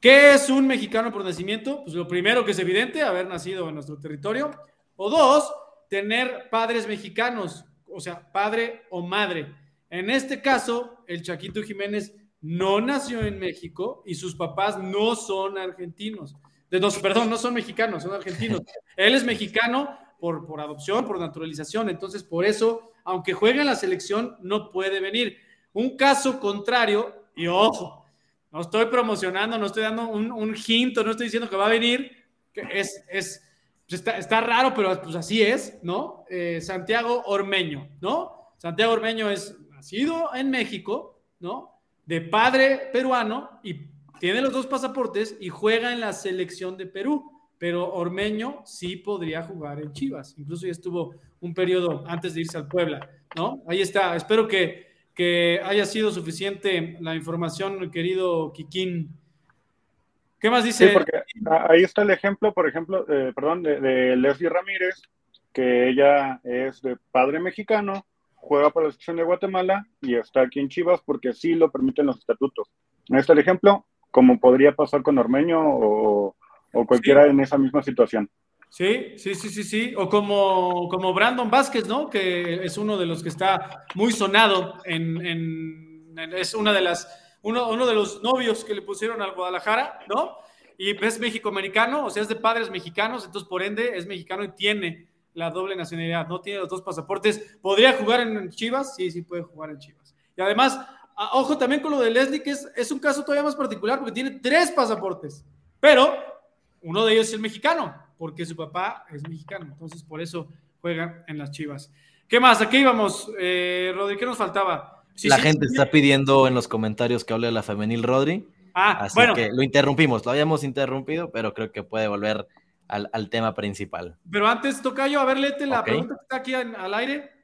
¿Qué es un mexicano por nacimiento? Pues lo primero que es evidente, haber nacido en nuestro territorio. O dos, tener padres mexicanos, o sea, padre o madre. En este caso, el Chaquito Jiménez no nació en México y sus papás no son argentinos. De, no, perdón, no son mexicanos, son argentinos. Él es mexicano, por, por adopción, por naturalización. Entonces, por eso, aunque juegue en la selección, no puede venir. Un caso contrario, y ojo, No estoy promocionando, no estoy dando un, un hint, no estoy diciendo que va a venir. Es, es, pues está, raro, pero pues así es, ¿no? Eh, Santiago Ormeño, ¿no? Santiago Ormeño es nacido en México, ¿no? De padre peruano y tiene los dos pasaportes y juega en la selección de Perú. Pero Ormeño sí podría jugar en Chivas. Incluso ya estuvo un periodo antes de irse al Puebla, ¿no? Ahí está. Espero que, que haya sido suficiente la información, querido Kikín. ¿Qué más dice? Porque ahí está el ejemplo, por ejemplo, eh, perdón, de, Leslie Ramírez, que ella es de padre mexicano, juega para la selección de Guatemala y está aquí en Chivas porque sí lo permiten los estatutos. Ahí está el ejemplo, como podría pasar con Ormeño o, cualquiera en esa misma situación. Sí, sí, sí, sí, sí. O como, como Brandon Vázquez, ¿no? Que es uno de los que está muy sonado en, es una de las, uno, uno de los novios que le pusieron al Guadalajara, ¿no? Y es México-americano, o sea, es de padres mexicanos, entonces por ende es mexicano y tiene la doble nacionalidad, no tiene los dos pasaportes. ¿Podría jugar en Chivas? Sí, sí puede jugar en Chivas. Y además, ojo también con lo de Leslie, que es, es un caso todavía más particular porque tiene tres pasaportes, pero uno de ellos es el mexicano, porque su papá es mexicano, entonces por eso juega en las Chivas. ¿Qué más? Aquí íbamos, eh, Rodri, ¿qué nos faltaba? la gente está pidiendo en los comentarios que hable de la femenil Rodri. Ah, así bueno. que lo interrumpimos, lo habíamos interrumpido, pero creo que puede volver al, tema principal. Pero antes, Tocayo, a ver, léete la pregunta que está aquí al aire.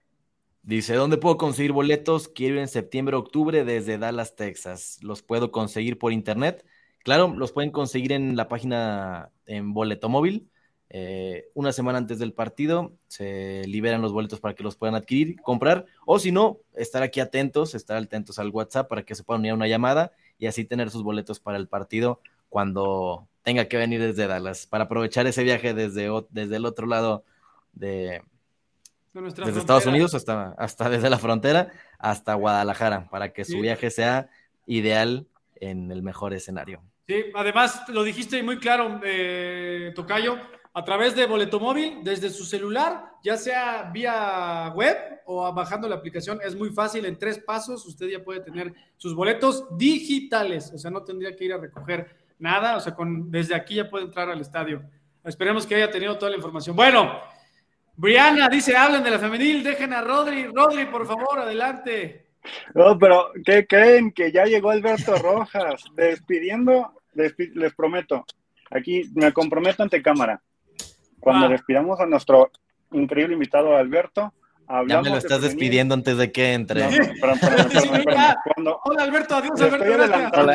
Dice, ¿dónde puedo conseguir boletos? Quiero ir en septiembre, octubre desde Dallas, Texas. ¿Los puedo conseguir por internet? Claro, los pueden conseguir en la página en Boleto Móvil. Eh, una semana antes del partido se liberan los boletos para que los puedan adquirir, comprar, o si no, estar aquí atentos, estar atentos al WhatsApp para que se puedan unir a una llamada y así tener sus boletos para el partido cuando tenga que venir desde Dallas, para aprovechar ese viaje desde, desde el otro lado de, desde Estados Unidos hasta, hasta desde la frontera hasta Guadalajara, para que su viaje sea ideal en el mejor escenario. Sí, además lo dijiste muy claro, eh, Tocayo, a través de boleto móvil, desde su celular, ya sea vía web o bajando la aplicación, es muy fácil, en tres pasos usted ya puede tener sus boletos digitales, o sea, no tendría que ir a recoger nada, o sea, con, desde aquí ya puede entrar al estadio. Esperemos que haya tenido toda la información. Bueno, Briana dice, hablen de la femenil, dejen a Rodri. Rodri, por favor, adelante. No, pero ¿qué creen? Que ya llegó Alberto Rojas, despidiendo, les prometo, aquí me comprometo ante cámara. Cuando despidamos a nuestro increíble invitado Alberto, ya me lo estás despidiendo antes de que entre. Hola Alberto, adiós Alberto.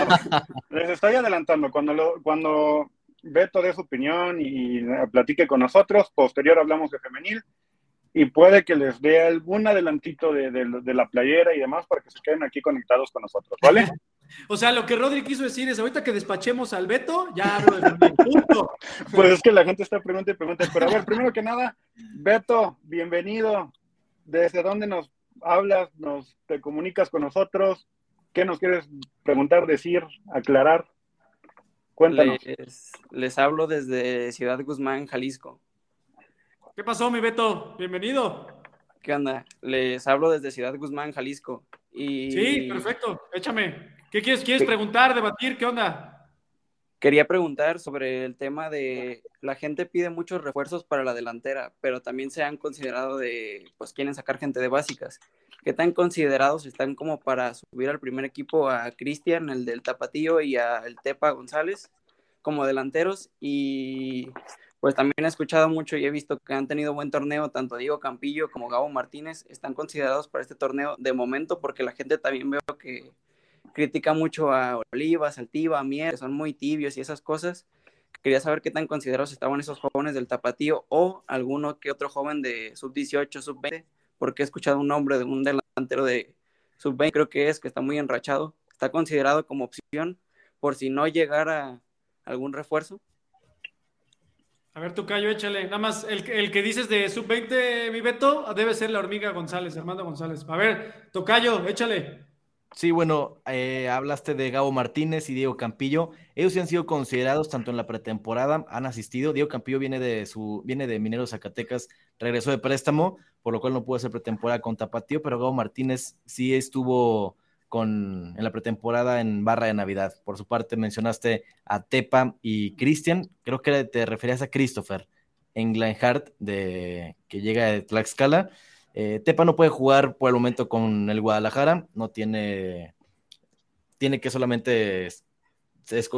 les estoy adelantando. Cuando, lo, cuando Beto dé su opinión y platique con nosotros, posterior hablamos de femenil y puede que les dé algún adelantito de, de, la playera y demás para que se queden aquí conectados con nosotros, ¿vale? O sea, lo que Rodri quiso decir es, ahorita que despachemos al Beto, ya hablo de punto. Pues es que la gente está preguntando y preguntando, pero a ver, primero que nada, Beto, bienvenido. ¿Desde dónde nos hablas, nos te comunicas con nosotros? ¿Qué nos quieres preguntar, decir, aclarar? Cuéntanos. Les, les hablo desde Ciudad Guzmán, Jalisco. ¿Qué pasó, mi Beto? Bienvenido. ¿Qué onda? Les hablo desde Ciudad Guzmán, Jalisco. Y... Sí, perfecto. Échame. ¿Qué quieres, quieres preguntar, debatir? ¿Qué onda? Quería preguntar sobre el tema de la gente pide muchos refuerzos para la delantera, pero también se han considerado de, pues quieren sacar gente de básicas. ¿Qué tan considerados están como para subir al primer equipo a Cristian, el del Tapatío, y a el Tepa González como delanteros? Y pues también he escuchado mucho y he visto que han tenido buen torneo, tanto Diego Campillo como Gabo Martínez están considerados para este torneo de momento, porque la gente también veo que critica mucho a Olivas, Altiva, a Mier, que son muy tibios y esas cosas. Quería saber qué tan considerados estaban esos jóvenes del Tapatío o alguno que otro joven de sub-18, sub-20, porque he escuchado un nombre de un delantero de sub-20, creo que es, que está muy enrachado. Está considerado como opción por si no llegara algún refuerzo. A ver, Tocayo, échale. Nada más, el, el que dices de sub-20, mi Beto, debe ser la hormiga González, Armando González. A ver, Tocayo, échale. Sí, bueno, eh, hablaste de Gabo Martínez y Diego Campillo. Ellos sí han sido considerados tanto en la pretemporada, han asistido. Diego Campillo viene de su, viene de Minero Zacatecas, regresó de préstamo, por lo cual no pudo hacer pretemporada con Tapatío, pero Gabo Martínez sí estuvo con, en la pretemporada en barra de Navidad. Por su parte, mencionaste a Tepa y Cristian. Creo que te referías a Christopher Englehart, de, que llega de Tlaxcala. Eh, Tepa no puede jugar por el momento con el Guadalajara, no tiene, tiene que solamente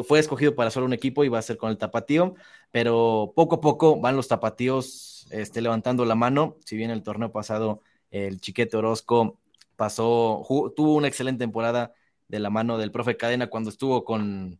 fue escogido para solo un equipo y va a ser con el tapatío, pero poco a poco van los tapatíos este, levantando la mano. Si bien el torneo pasado el Chiquete Orozco pasó, tuvo una excelente temporada de la mano del profe Cadena cuando estuvo con,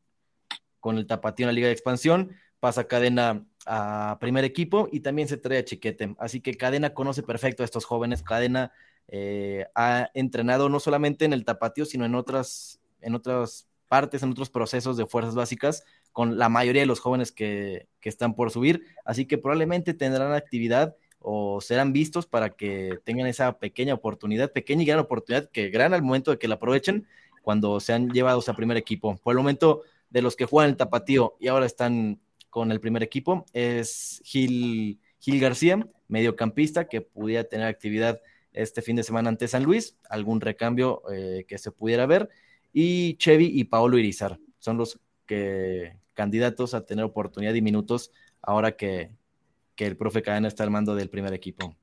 con el tapatío en la Liga de Expansión, pasa Cadena a primer equipo y también se trae a Chiquete. Así que Cadena conoce perfecto a estos jóvenes. Cadena eh, ha entrenado no solamente en el tapatío, sino en otras, en otras partes, en otros procesos de fuerzas básicas con la mayoría de los jóvenes que, que están por subir. Así que probablemente tendrán actividad o serán vistos para que tengan esa pequeña oportunidad, pequeña y gran oportunidad que gran al momento de que la aprovechen cuando sean llevados a primer equipo. Por el momento de los que juegan el tapatío y ahora están con el primer equipo es Gil, Gil García, mediocampista, que pudiera tener actividad este fin de semana ante San Luis, algún recambio eh, que se pudiera ver, y Chevy y Paolo Irizar son los que, candidatos a tener oportunidad y minutos ahora que, que el profe Cadena está al mando del primer equipo.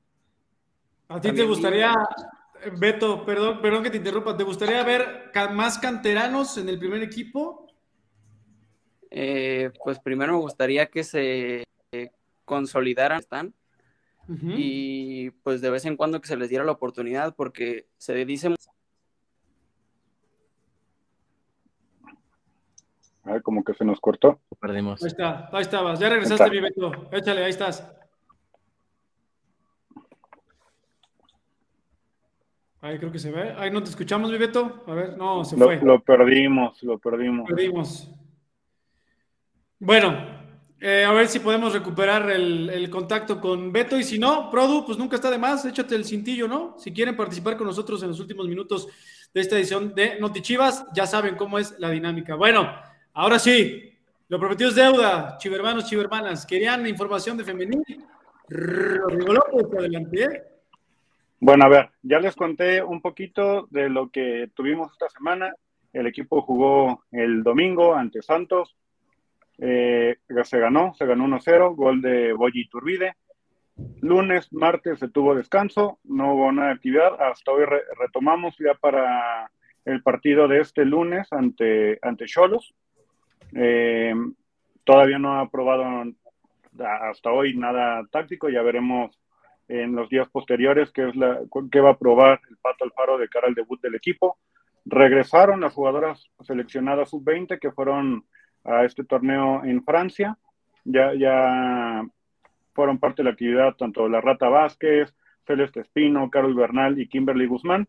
¿A ti te gustaría, Beto, perdón, perdón que te interrumpa, ¿te gustaría ver más canteranos en el primer equipo? Eh, pues primero me gustaría que se consolidaran, están, y pues de vez en cuando que se les diera la oportunidad, porque se dice... A ver, como que se nos cortó. Perdimos. Ahí está, ahí estabas, ya regresaste, mi Beto, échale, ahí estás. Ahí creo que se ve. Ahí no te escuchamos, mi Beto. A ver, no, se fue. Lo perdimos, lo perdimos. Perdimos. Bueno, eh, a ver si podemos recuperar el, contacto con Beto y si no, Produ, pues nunca está de más, échate el cintillo, ¿no? Si quieren participar con nosotros en los últimos minutos de esta edición de Notichivas, ya saben cómo es la dinámica. Bueno, ahora sí, lo prometido deuda, chivermanos, chivermanas. ¿Querían información de femenil? Rodrigo López, adelante. ¿eh? Bueno, a ver, ya les conté un poquito de lo que tuvimos esta semana. El equipo jugó el domingo ante Santos, eh, se ganó, se ganó 1-0, gol de Boyi Turbide. Lunes, martes se tuvo descanso, no hubo nada de actividad. Hasta hoy retomamos ya para el partido de este lunes ante ante Cholos. Eh, todavía no ha aprobado hasta hoy nada táctico, ya veremos en los días posteriores qué, es la, qué va a probar el Pato Alfaro de cara al debut del equipo. Regresaron las jugadoras seleccionadas sub-20 que fueron a este torneo en Francia. Ya, ya fueron parte de la actividad tanto la Rata Vázquez, Celeste Espino, Carol Bernal y Kimberly Guzmán.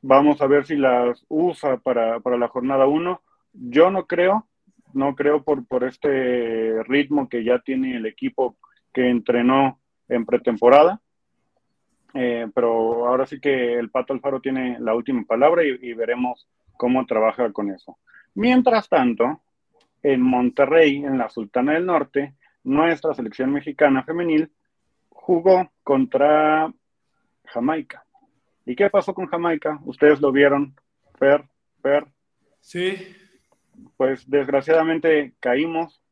Vamos a ver si las usa para, para la jornada 1. Yo no creo, no creo por, por este ritmo que ya tiene el equipo que entrenó en pretemporada. Eh, pero ahora sí que el Pato Alfaro tiene la última palabra y, y veremos cómo trabaja con eso. Mientras tanto, en Monterrey, en la Sultana del Norte, nuestra selección mexicana femenil jugó contra Jamaica. ¿Y qué pasó con Jamaica? Ustedes lo vieron, Fer, Fer. Sí. Pues desgraciadamente caímos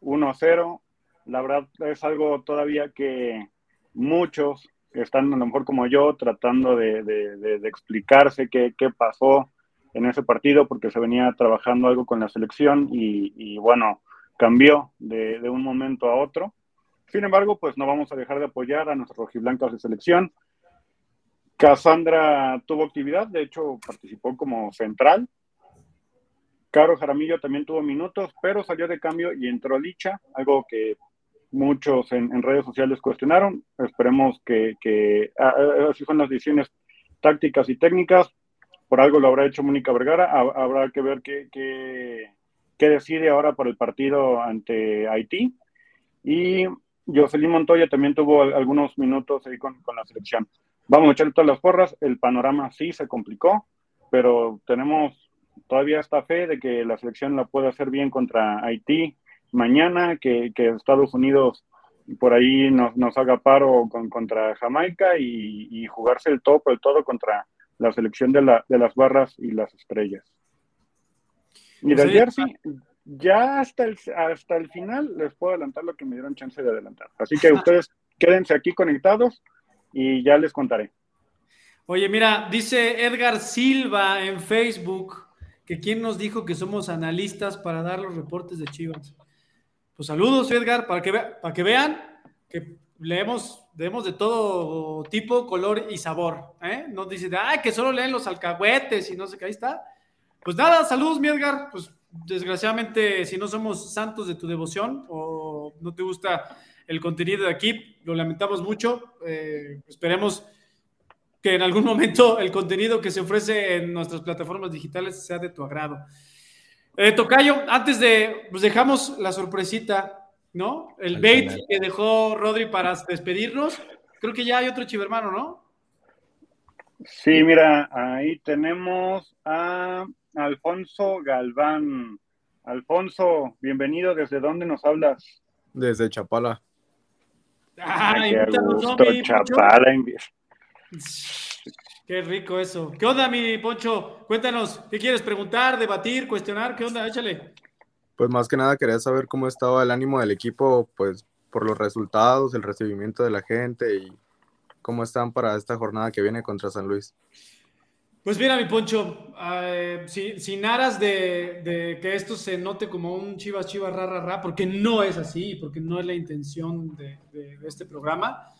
1-0. La verdad es algo todavía que muchos están a lo mejor como yo tratando de, explicarse qué, qué pasó en ese partido porque se venía trabajando algo con la selección y, bueno, cambió de, un momento a otro. Sin embargo, pues no vamos a dejar de apoyar a nuestros rojiblancos de selección. Cassandra tuvo actividad, de hecho participó como central. Caro Jaramillo también tuvo minutos, pero salió de cambio y entró Licha, algo que muchos en, redes sociales cuestionaron. Esperemos que, que ah, ah, así son las decisiones tácticas y técnicas por algo lo habrá hecho Mónica Vergara, habrá que ver qué, qué, decide ahora por el partido ante Haití. Y Jocelyn Montoya también tuvo algunos minutos ahí con, la selección. Vamos a echar todas las porras, el panorama sí se complicó, pero tenemos todavía esta fe de que la selección la puede hacer bien contra Haití mañana, que, Estados Unidos por ahí nos, nos haga paro con, contra Jamaica y, y, jugarse el todo por el todo contra la selección de, la, de las barras y las estrellas. Y del jersey, ya hasta el, hasta el final les puedo adelantar lo que me dieron chance de adelantar. Así que ustedes quédense aquí conectados y ya les contaré. Oye, mira, dice Edgar Silva en Facebook que quién nos dijo que somos analistas para dar los reportes de Chivas. Pues saludos, Edgar, para que, para que vean que leemos, leemos de todo tipo, color y sabor. ¿eh? No dicen, ay, que solo leen los alcahuetes y no sé qué, ahí está. Pues nada, saludos, mi Edgar. Pues desgraciadamente, si no somos santos de tu devoción o no te gusta el contenido de aquí, lo lamentamos mucho. Eh, esperemos que en algún momento el contenido que se ofrece en nuestras plataformas digitales sea de tu agrado. Eh, Tocayo, antes de, pues dejamos la sorpresita, ¿no? El bait que dejó Rodri para despedirnos. Creo que ya hay otro chivermano, ¿no? Sí, mira, ahí tenemos a Alfonso Galván. Alfonso, bienvenido. ¿Desde dónde nos hablas? Desde Chapala. Ay, qué gusto, Chapala. Qué rico eso. ¿Qué onda, mi Poncho? Cuéntanos, ¿qué quieres preguntar, debatir, cuestionar? ¿Qué onda? Échale. Pues más que nada quería saber cómo estaba el ánimo del equipo, pues por los resultados, el recibimiento de la gente y cómo están para esta jornada que viene contra San Luis. Pues mira, mi Poncho, eh, sin aras de, que esto se note como un chivas, chivas, ra, ra, ra, porque no es así, porque no es la intención de este programa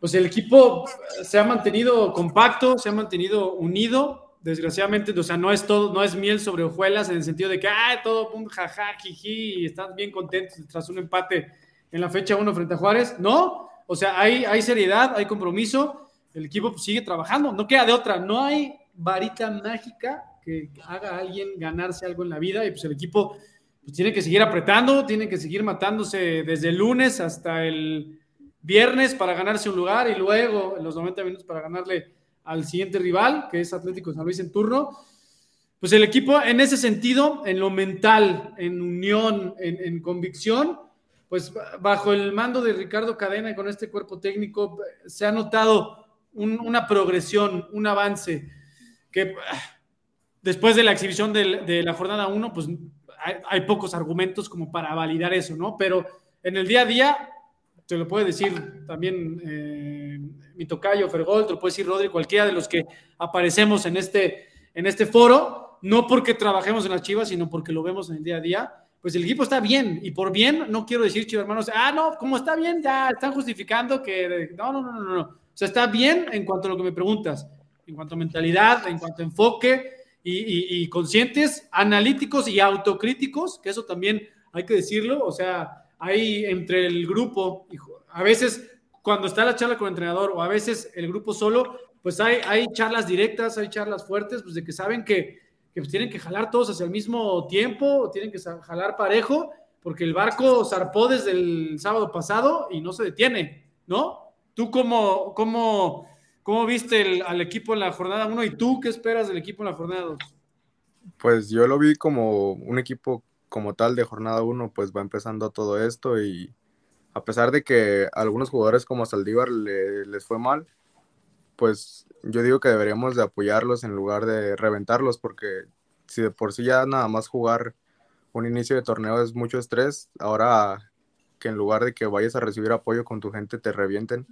pues el equipo se ha mantenido compacto, se ha mantenido unido. Desgraciadamente, o sea, no es todo, no es miel sobre hojuelas en el sentido de que, ah, todo un jaja, jiji, y están bien contentos tras un empate en la fecha 1 frente a Juárez. No, o sea, hay, hay seriedad, hay compromiso, el equipo sigue trabajando, no queda de otra, no hay varita mágica que haga a alguien ganarse algo en la vida y pues el equipo pues, tiene que seguir apretando, tiene que seguir matándose desde el lunes hasta el viernes para ganarse un lugar y luego en los 90 minutos para ganarle al siguiente rival, que es Atlético San Luis en turno. Pues el equipo en ese sentido, en lo mental, en unión, en, convicción, pues bajo el mando de Ricardo Cadena y con este cuerpo técnico se ha notado una progresión, un avance que después de la exhibición de, la jornada 1, pues hay, hay, pocos argumentos como para validar eso, ¿no? Pero en el día a día te lo puede decir también eh, mi tocayo Fergol, te lo puede decir Rodri, cualquiera de los que aparecemos en este, en este foro, no porque trabajemos en las chivas, sino porque lo vemos en el día a día, pues el equipo está bien, y por bien no quiero decir, chivas hermanos, ah, no, como está bien, ya están justificando que, no, no, no, no, no, o sea, está bien en cuanto a lo que me preguntas, en cuanto a mentalidad, en cuanto a enfoque, y, y conscientes, analíticos y autocríticos, que eso también hay que decirlo, o sea, hay entre el grupo, a veces cuando está la charla con el entrenador o a veces el grupo solo, pues hay, hay charlas directas, hay charlas fuertes, pues de que saben que, que pues tienen que jalar todos hacia el mismo tiempo, tienen que jalar parejo, porque el barco zarpó desde el sábado pasado y no se detiene, ¿no? ¿Tú cómo, cómo, cómo viste al equipo en la jornada 1 y tú qué esperas del equipo en la jornada 2? Pues yo lo vi como un equipo como tal de jornada 1 pues va empezando todo esto y a pesar de que algunos jugadores como Saldívar les fue mal, pues yo digo que deberíamos de apoyarlos en lugar de reventarlos porque si de por sí ya nada más jugar un inicio de torneo es mucho estrés, ahora que en lugar de que vayas a recibir apoyo con tu gente te revienten,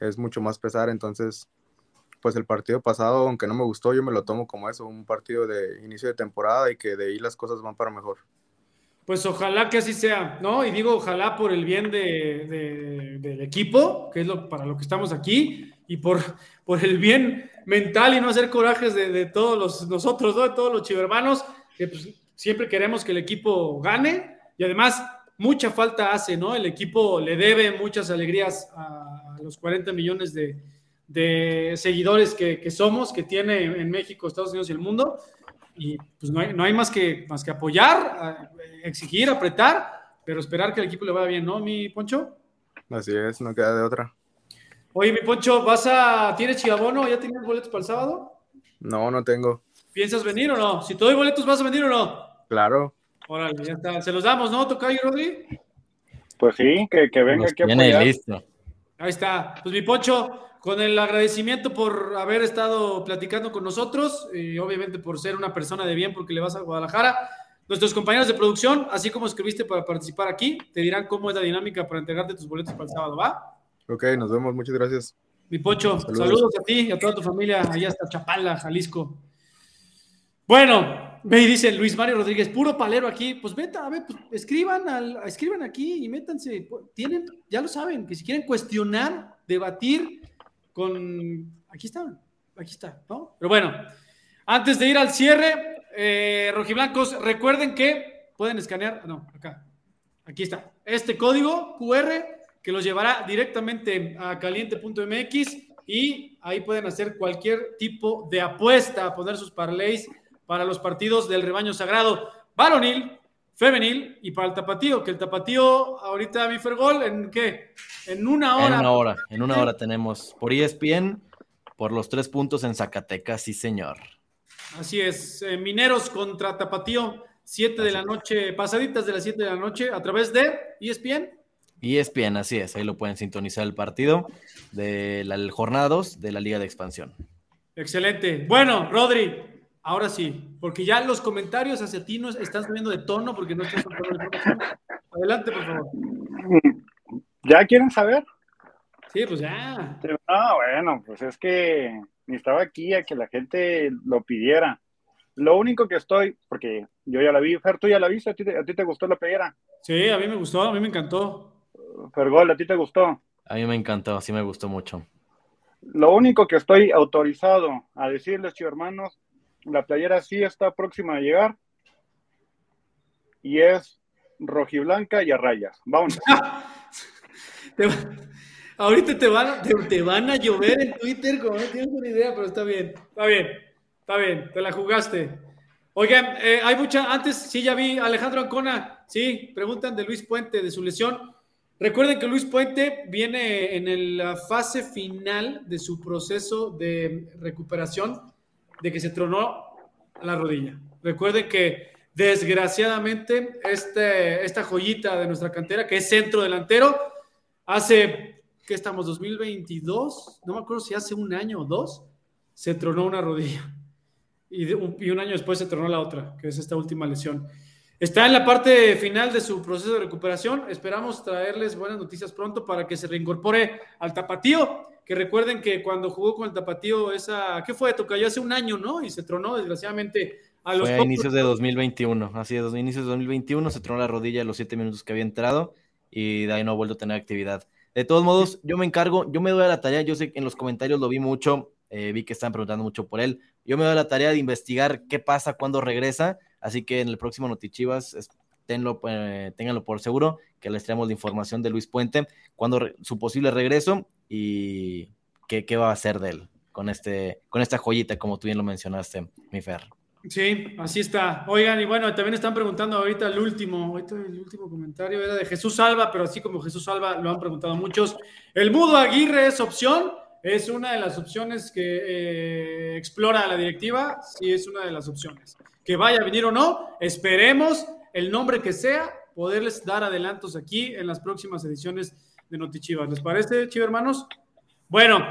es mucho más pesar, entonces pues el partido pasado, aunque no me gustó, yo me lo tomo como eso, un partido de inicio de temporada y que de ahí las cosas van para mejor. Pues ojalá que así sea, ¿no? Y digo ojalá por el bien de, del equipo, que es lo, para lo que estamos aquí, y por, por el bien mental y no hacer corajes de, todos los, nosotros, ¿no? De todos los chivermanos, que pues, siempre queremos que el equipo gane y además mucha falta hace, ¿no? El equipo le debe muchas alegrías a los 40 millones de, seguidores que, que somos, que tiene en México, Estados Unidos y el mundo y pues no hay, no hay más, que, más que apoyar, exigir, apretar, pero esperar que el equipo le vaya bien, ¿no, mi Poncho? Así es, no queda de otra. Oye, mi Poncho, ¿vas a, ¿tienes chiabono? ¿Ya tienes boletos para el sábado? No, no tengo. ¿Piensas venir o no? Si te doy boletos, ¿vas a venir o no? Claro. Órale, ya está. Se los damos, ¿no, Tocayo Rodri? Pues sí, que, que venga aquí a apoyar. listo. Ahí está. Pues mi Poncho, con el agradecimiento por haber estado platicando con nosotros y obviamente por ser una persona de bien porque le vas a Guadalajara. Nuestros compañeros de producción, así como escribiste para participar aquí, te dirán cómo es la dinámica para entregarte tus boletos para el sábado, ¿va? Ok, nos vemos, muchas gracias. Mi Pocho, saludos. a ti y a toda tu familia allá hasta Chapala, Jalisco. Bueno, me dice Luis Mario Rodríguez, puro palero aquí. Pues vete, a ver, pues escriban, al, escriban aquí y métanse. Tienen, ya lo saben, que si quieren cuestionar, debatir con. Aquí está, aquí está, ¿no? Pero bueno, antes de ir al cierre, eh, rojiblancos, recuerden que pueden escanear, no, acá, aquí está, este código QR que los llevará directamente a caliente.mx y ahí pueden hacer cualquier tipo de apuesta, poner sus parlays para los partidos del rebaño sagrado, varonil, femenil y para el tapatío, que el tapatío ahorita mi Fergol, ¿en qué? En una hora. En una hora, en una hora tenemos por ESPN, por los tres puntos en Zacatecas, sí señor. Así es, eh, Mineros contra Tapatío, 7 de la noche, pasaditas de las 7 de la noche, a través de ESPN. ESPN, así es, ahí lo pueden sintonizar el partido de la jornada 2 de la Liga de Expansión. Excelente. Bueno, Rodri, ahora sí, porque ya los comentarios hacia ti no están subiendo de tono porque no estás Adelante, por favor. ¿Ya quieren saber? Sí, pues ya. Ah, bueno, pues es que ni estaba aquí a que la gente lo pidiera. Lo único que estoy, porque yo ya la vi, Fer, tú ya la viste, ¿a ti, a ti te gustó la playera? Sí, a mí me gustó, a mí me encantó. Fergol, ¿a ti te gustó? A mí me encantó, sí me gustó mucho. Lo único que estoy autorizado a decirles, chicos hermanos, la playera sí está próxima a llegar y es rojiblanca y a rayas. Vámonos. ahorita te van, te, van a llover en Twitter, como no tienes una idea, pero está bien, está bien, está bien, te la jugaste. Oigan, eh, hay mucha, antes sí ya vi Alejandro Ancona, sí, preguntan de Luis Puente, de su lesión. Recuerden que Luis Puente viene en la fase final de su proceso de recuperación, de que se tronó la rodilla. Recuerden que desgraciadamente este, esta joyita de nuestra cantera, que es centro delantero, hace, ¿qué estamos? 2022, no me acuerdo si hace un año o dos, se tronó una rodilla. Y, y un año después se tronó la otra, que es esta última lesión. Está en la parte final de su proceso de recuperación. Esperamos traerles buenas noticias pronto para que se reincorpore al tapatío. Que recuerden que cuando jugó con el tapatío, esa, ¿qué fue? Tocayo hace un año, ¿no? Y se tronó, desgraciadamente, a los. Fue a inicios de 2021. Así es, inicios de 2021 se tronó la rodilla a los siete minutos que había entrado y de ahí no ha vuelto a tener actividad. De todos modos, yo me encargo, yo me doy a la tarea, yo sé que en los comentarios lo vi mucho, eh, vi que están preguntando mucho por él. Yo me doy a la tarea de investigar qué pasa cuando regresa Así que en el próximo Notichivas, tenlo, eh, ténganlo por seguro que les traemos la información de Luis Puente, cuando su posible regreso y qué, va a hacer de él con, este, con esta joyita, como tú bien lo mencionaste, mi Fer. Sí, así está. Oigan, y bueno, también están preguntando ahorita el último, ahorita el último comentario era de Jesús Salva, pero así como Jesús Salva lo han preguntado muchos. ¿El Mudo Aguirre es opción? Es una de las opciones que eh, explora la directiva, sí es una de las opciones que vaya a venir o no. Esperemos el nombre que sea, poderles dar adelantos aquí en las próximas ediciones de Notichivas. ¿Les parece, chivos hermanos? Bueno,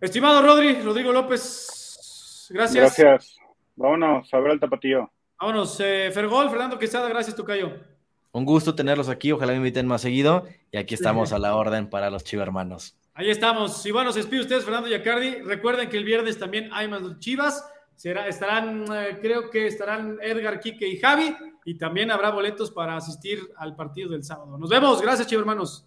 estimado Rodri, Rodrigo López, gracias. Gracias. Vámonos a ver el tapatío. Vámonos, eh, Fergol, Fernando Quesada, gracias, Tocayo. Un gusto tenerlos aquí, ojalá me inviten más seguido y aquí estamos a la orden para los chivas hermanos. Ahí estamos. Y bueno, se despide ustedes, Fernando y Acardi. Recuerden que el viernes también hay más chivas estarán, eh, creo que estarán Edgar, Quique y Javi, y también habrá boletos para asistir al partido del sábado. Nos vemos, gracias, chicos hermanos.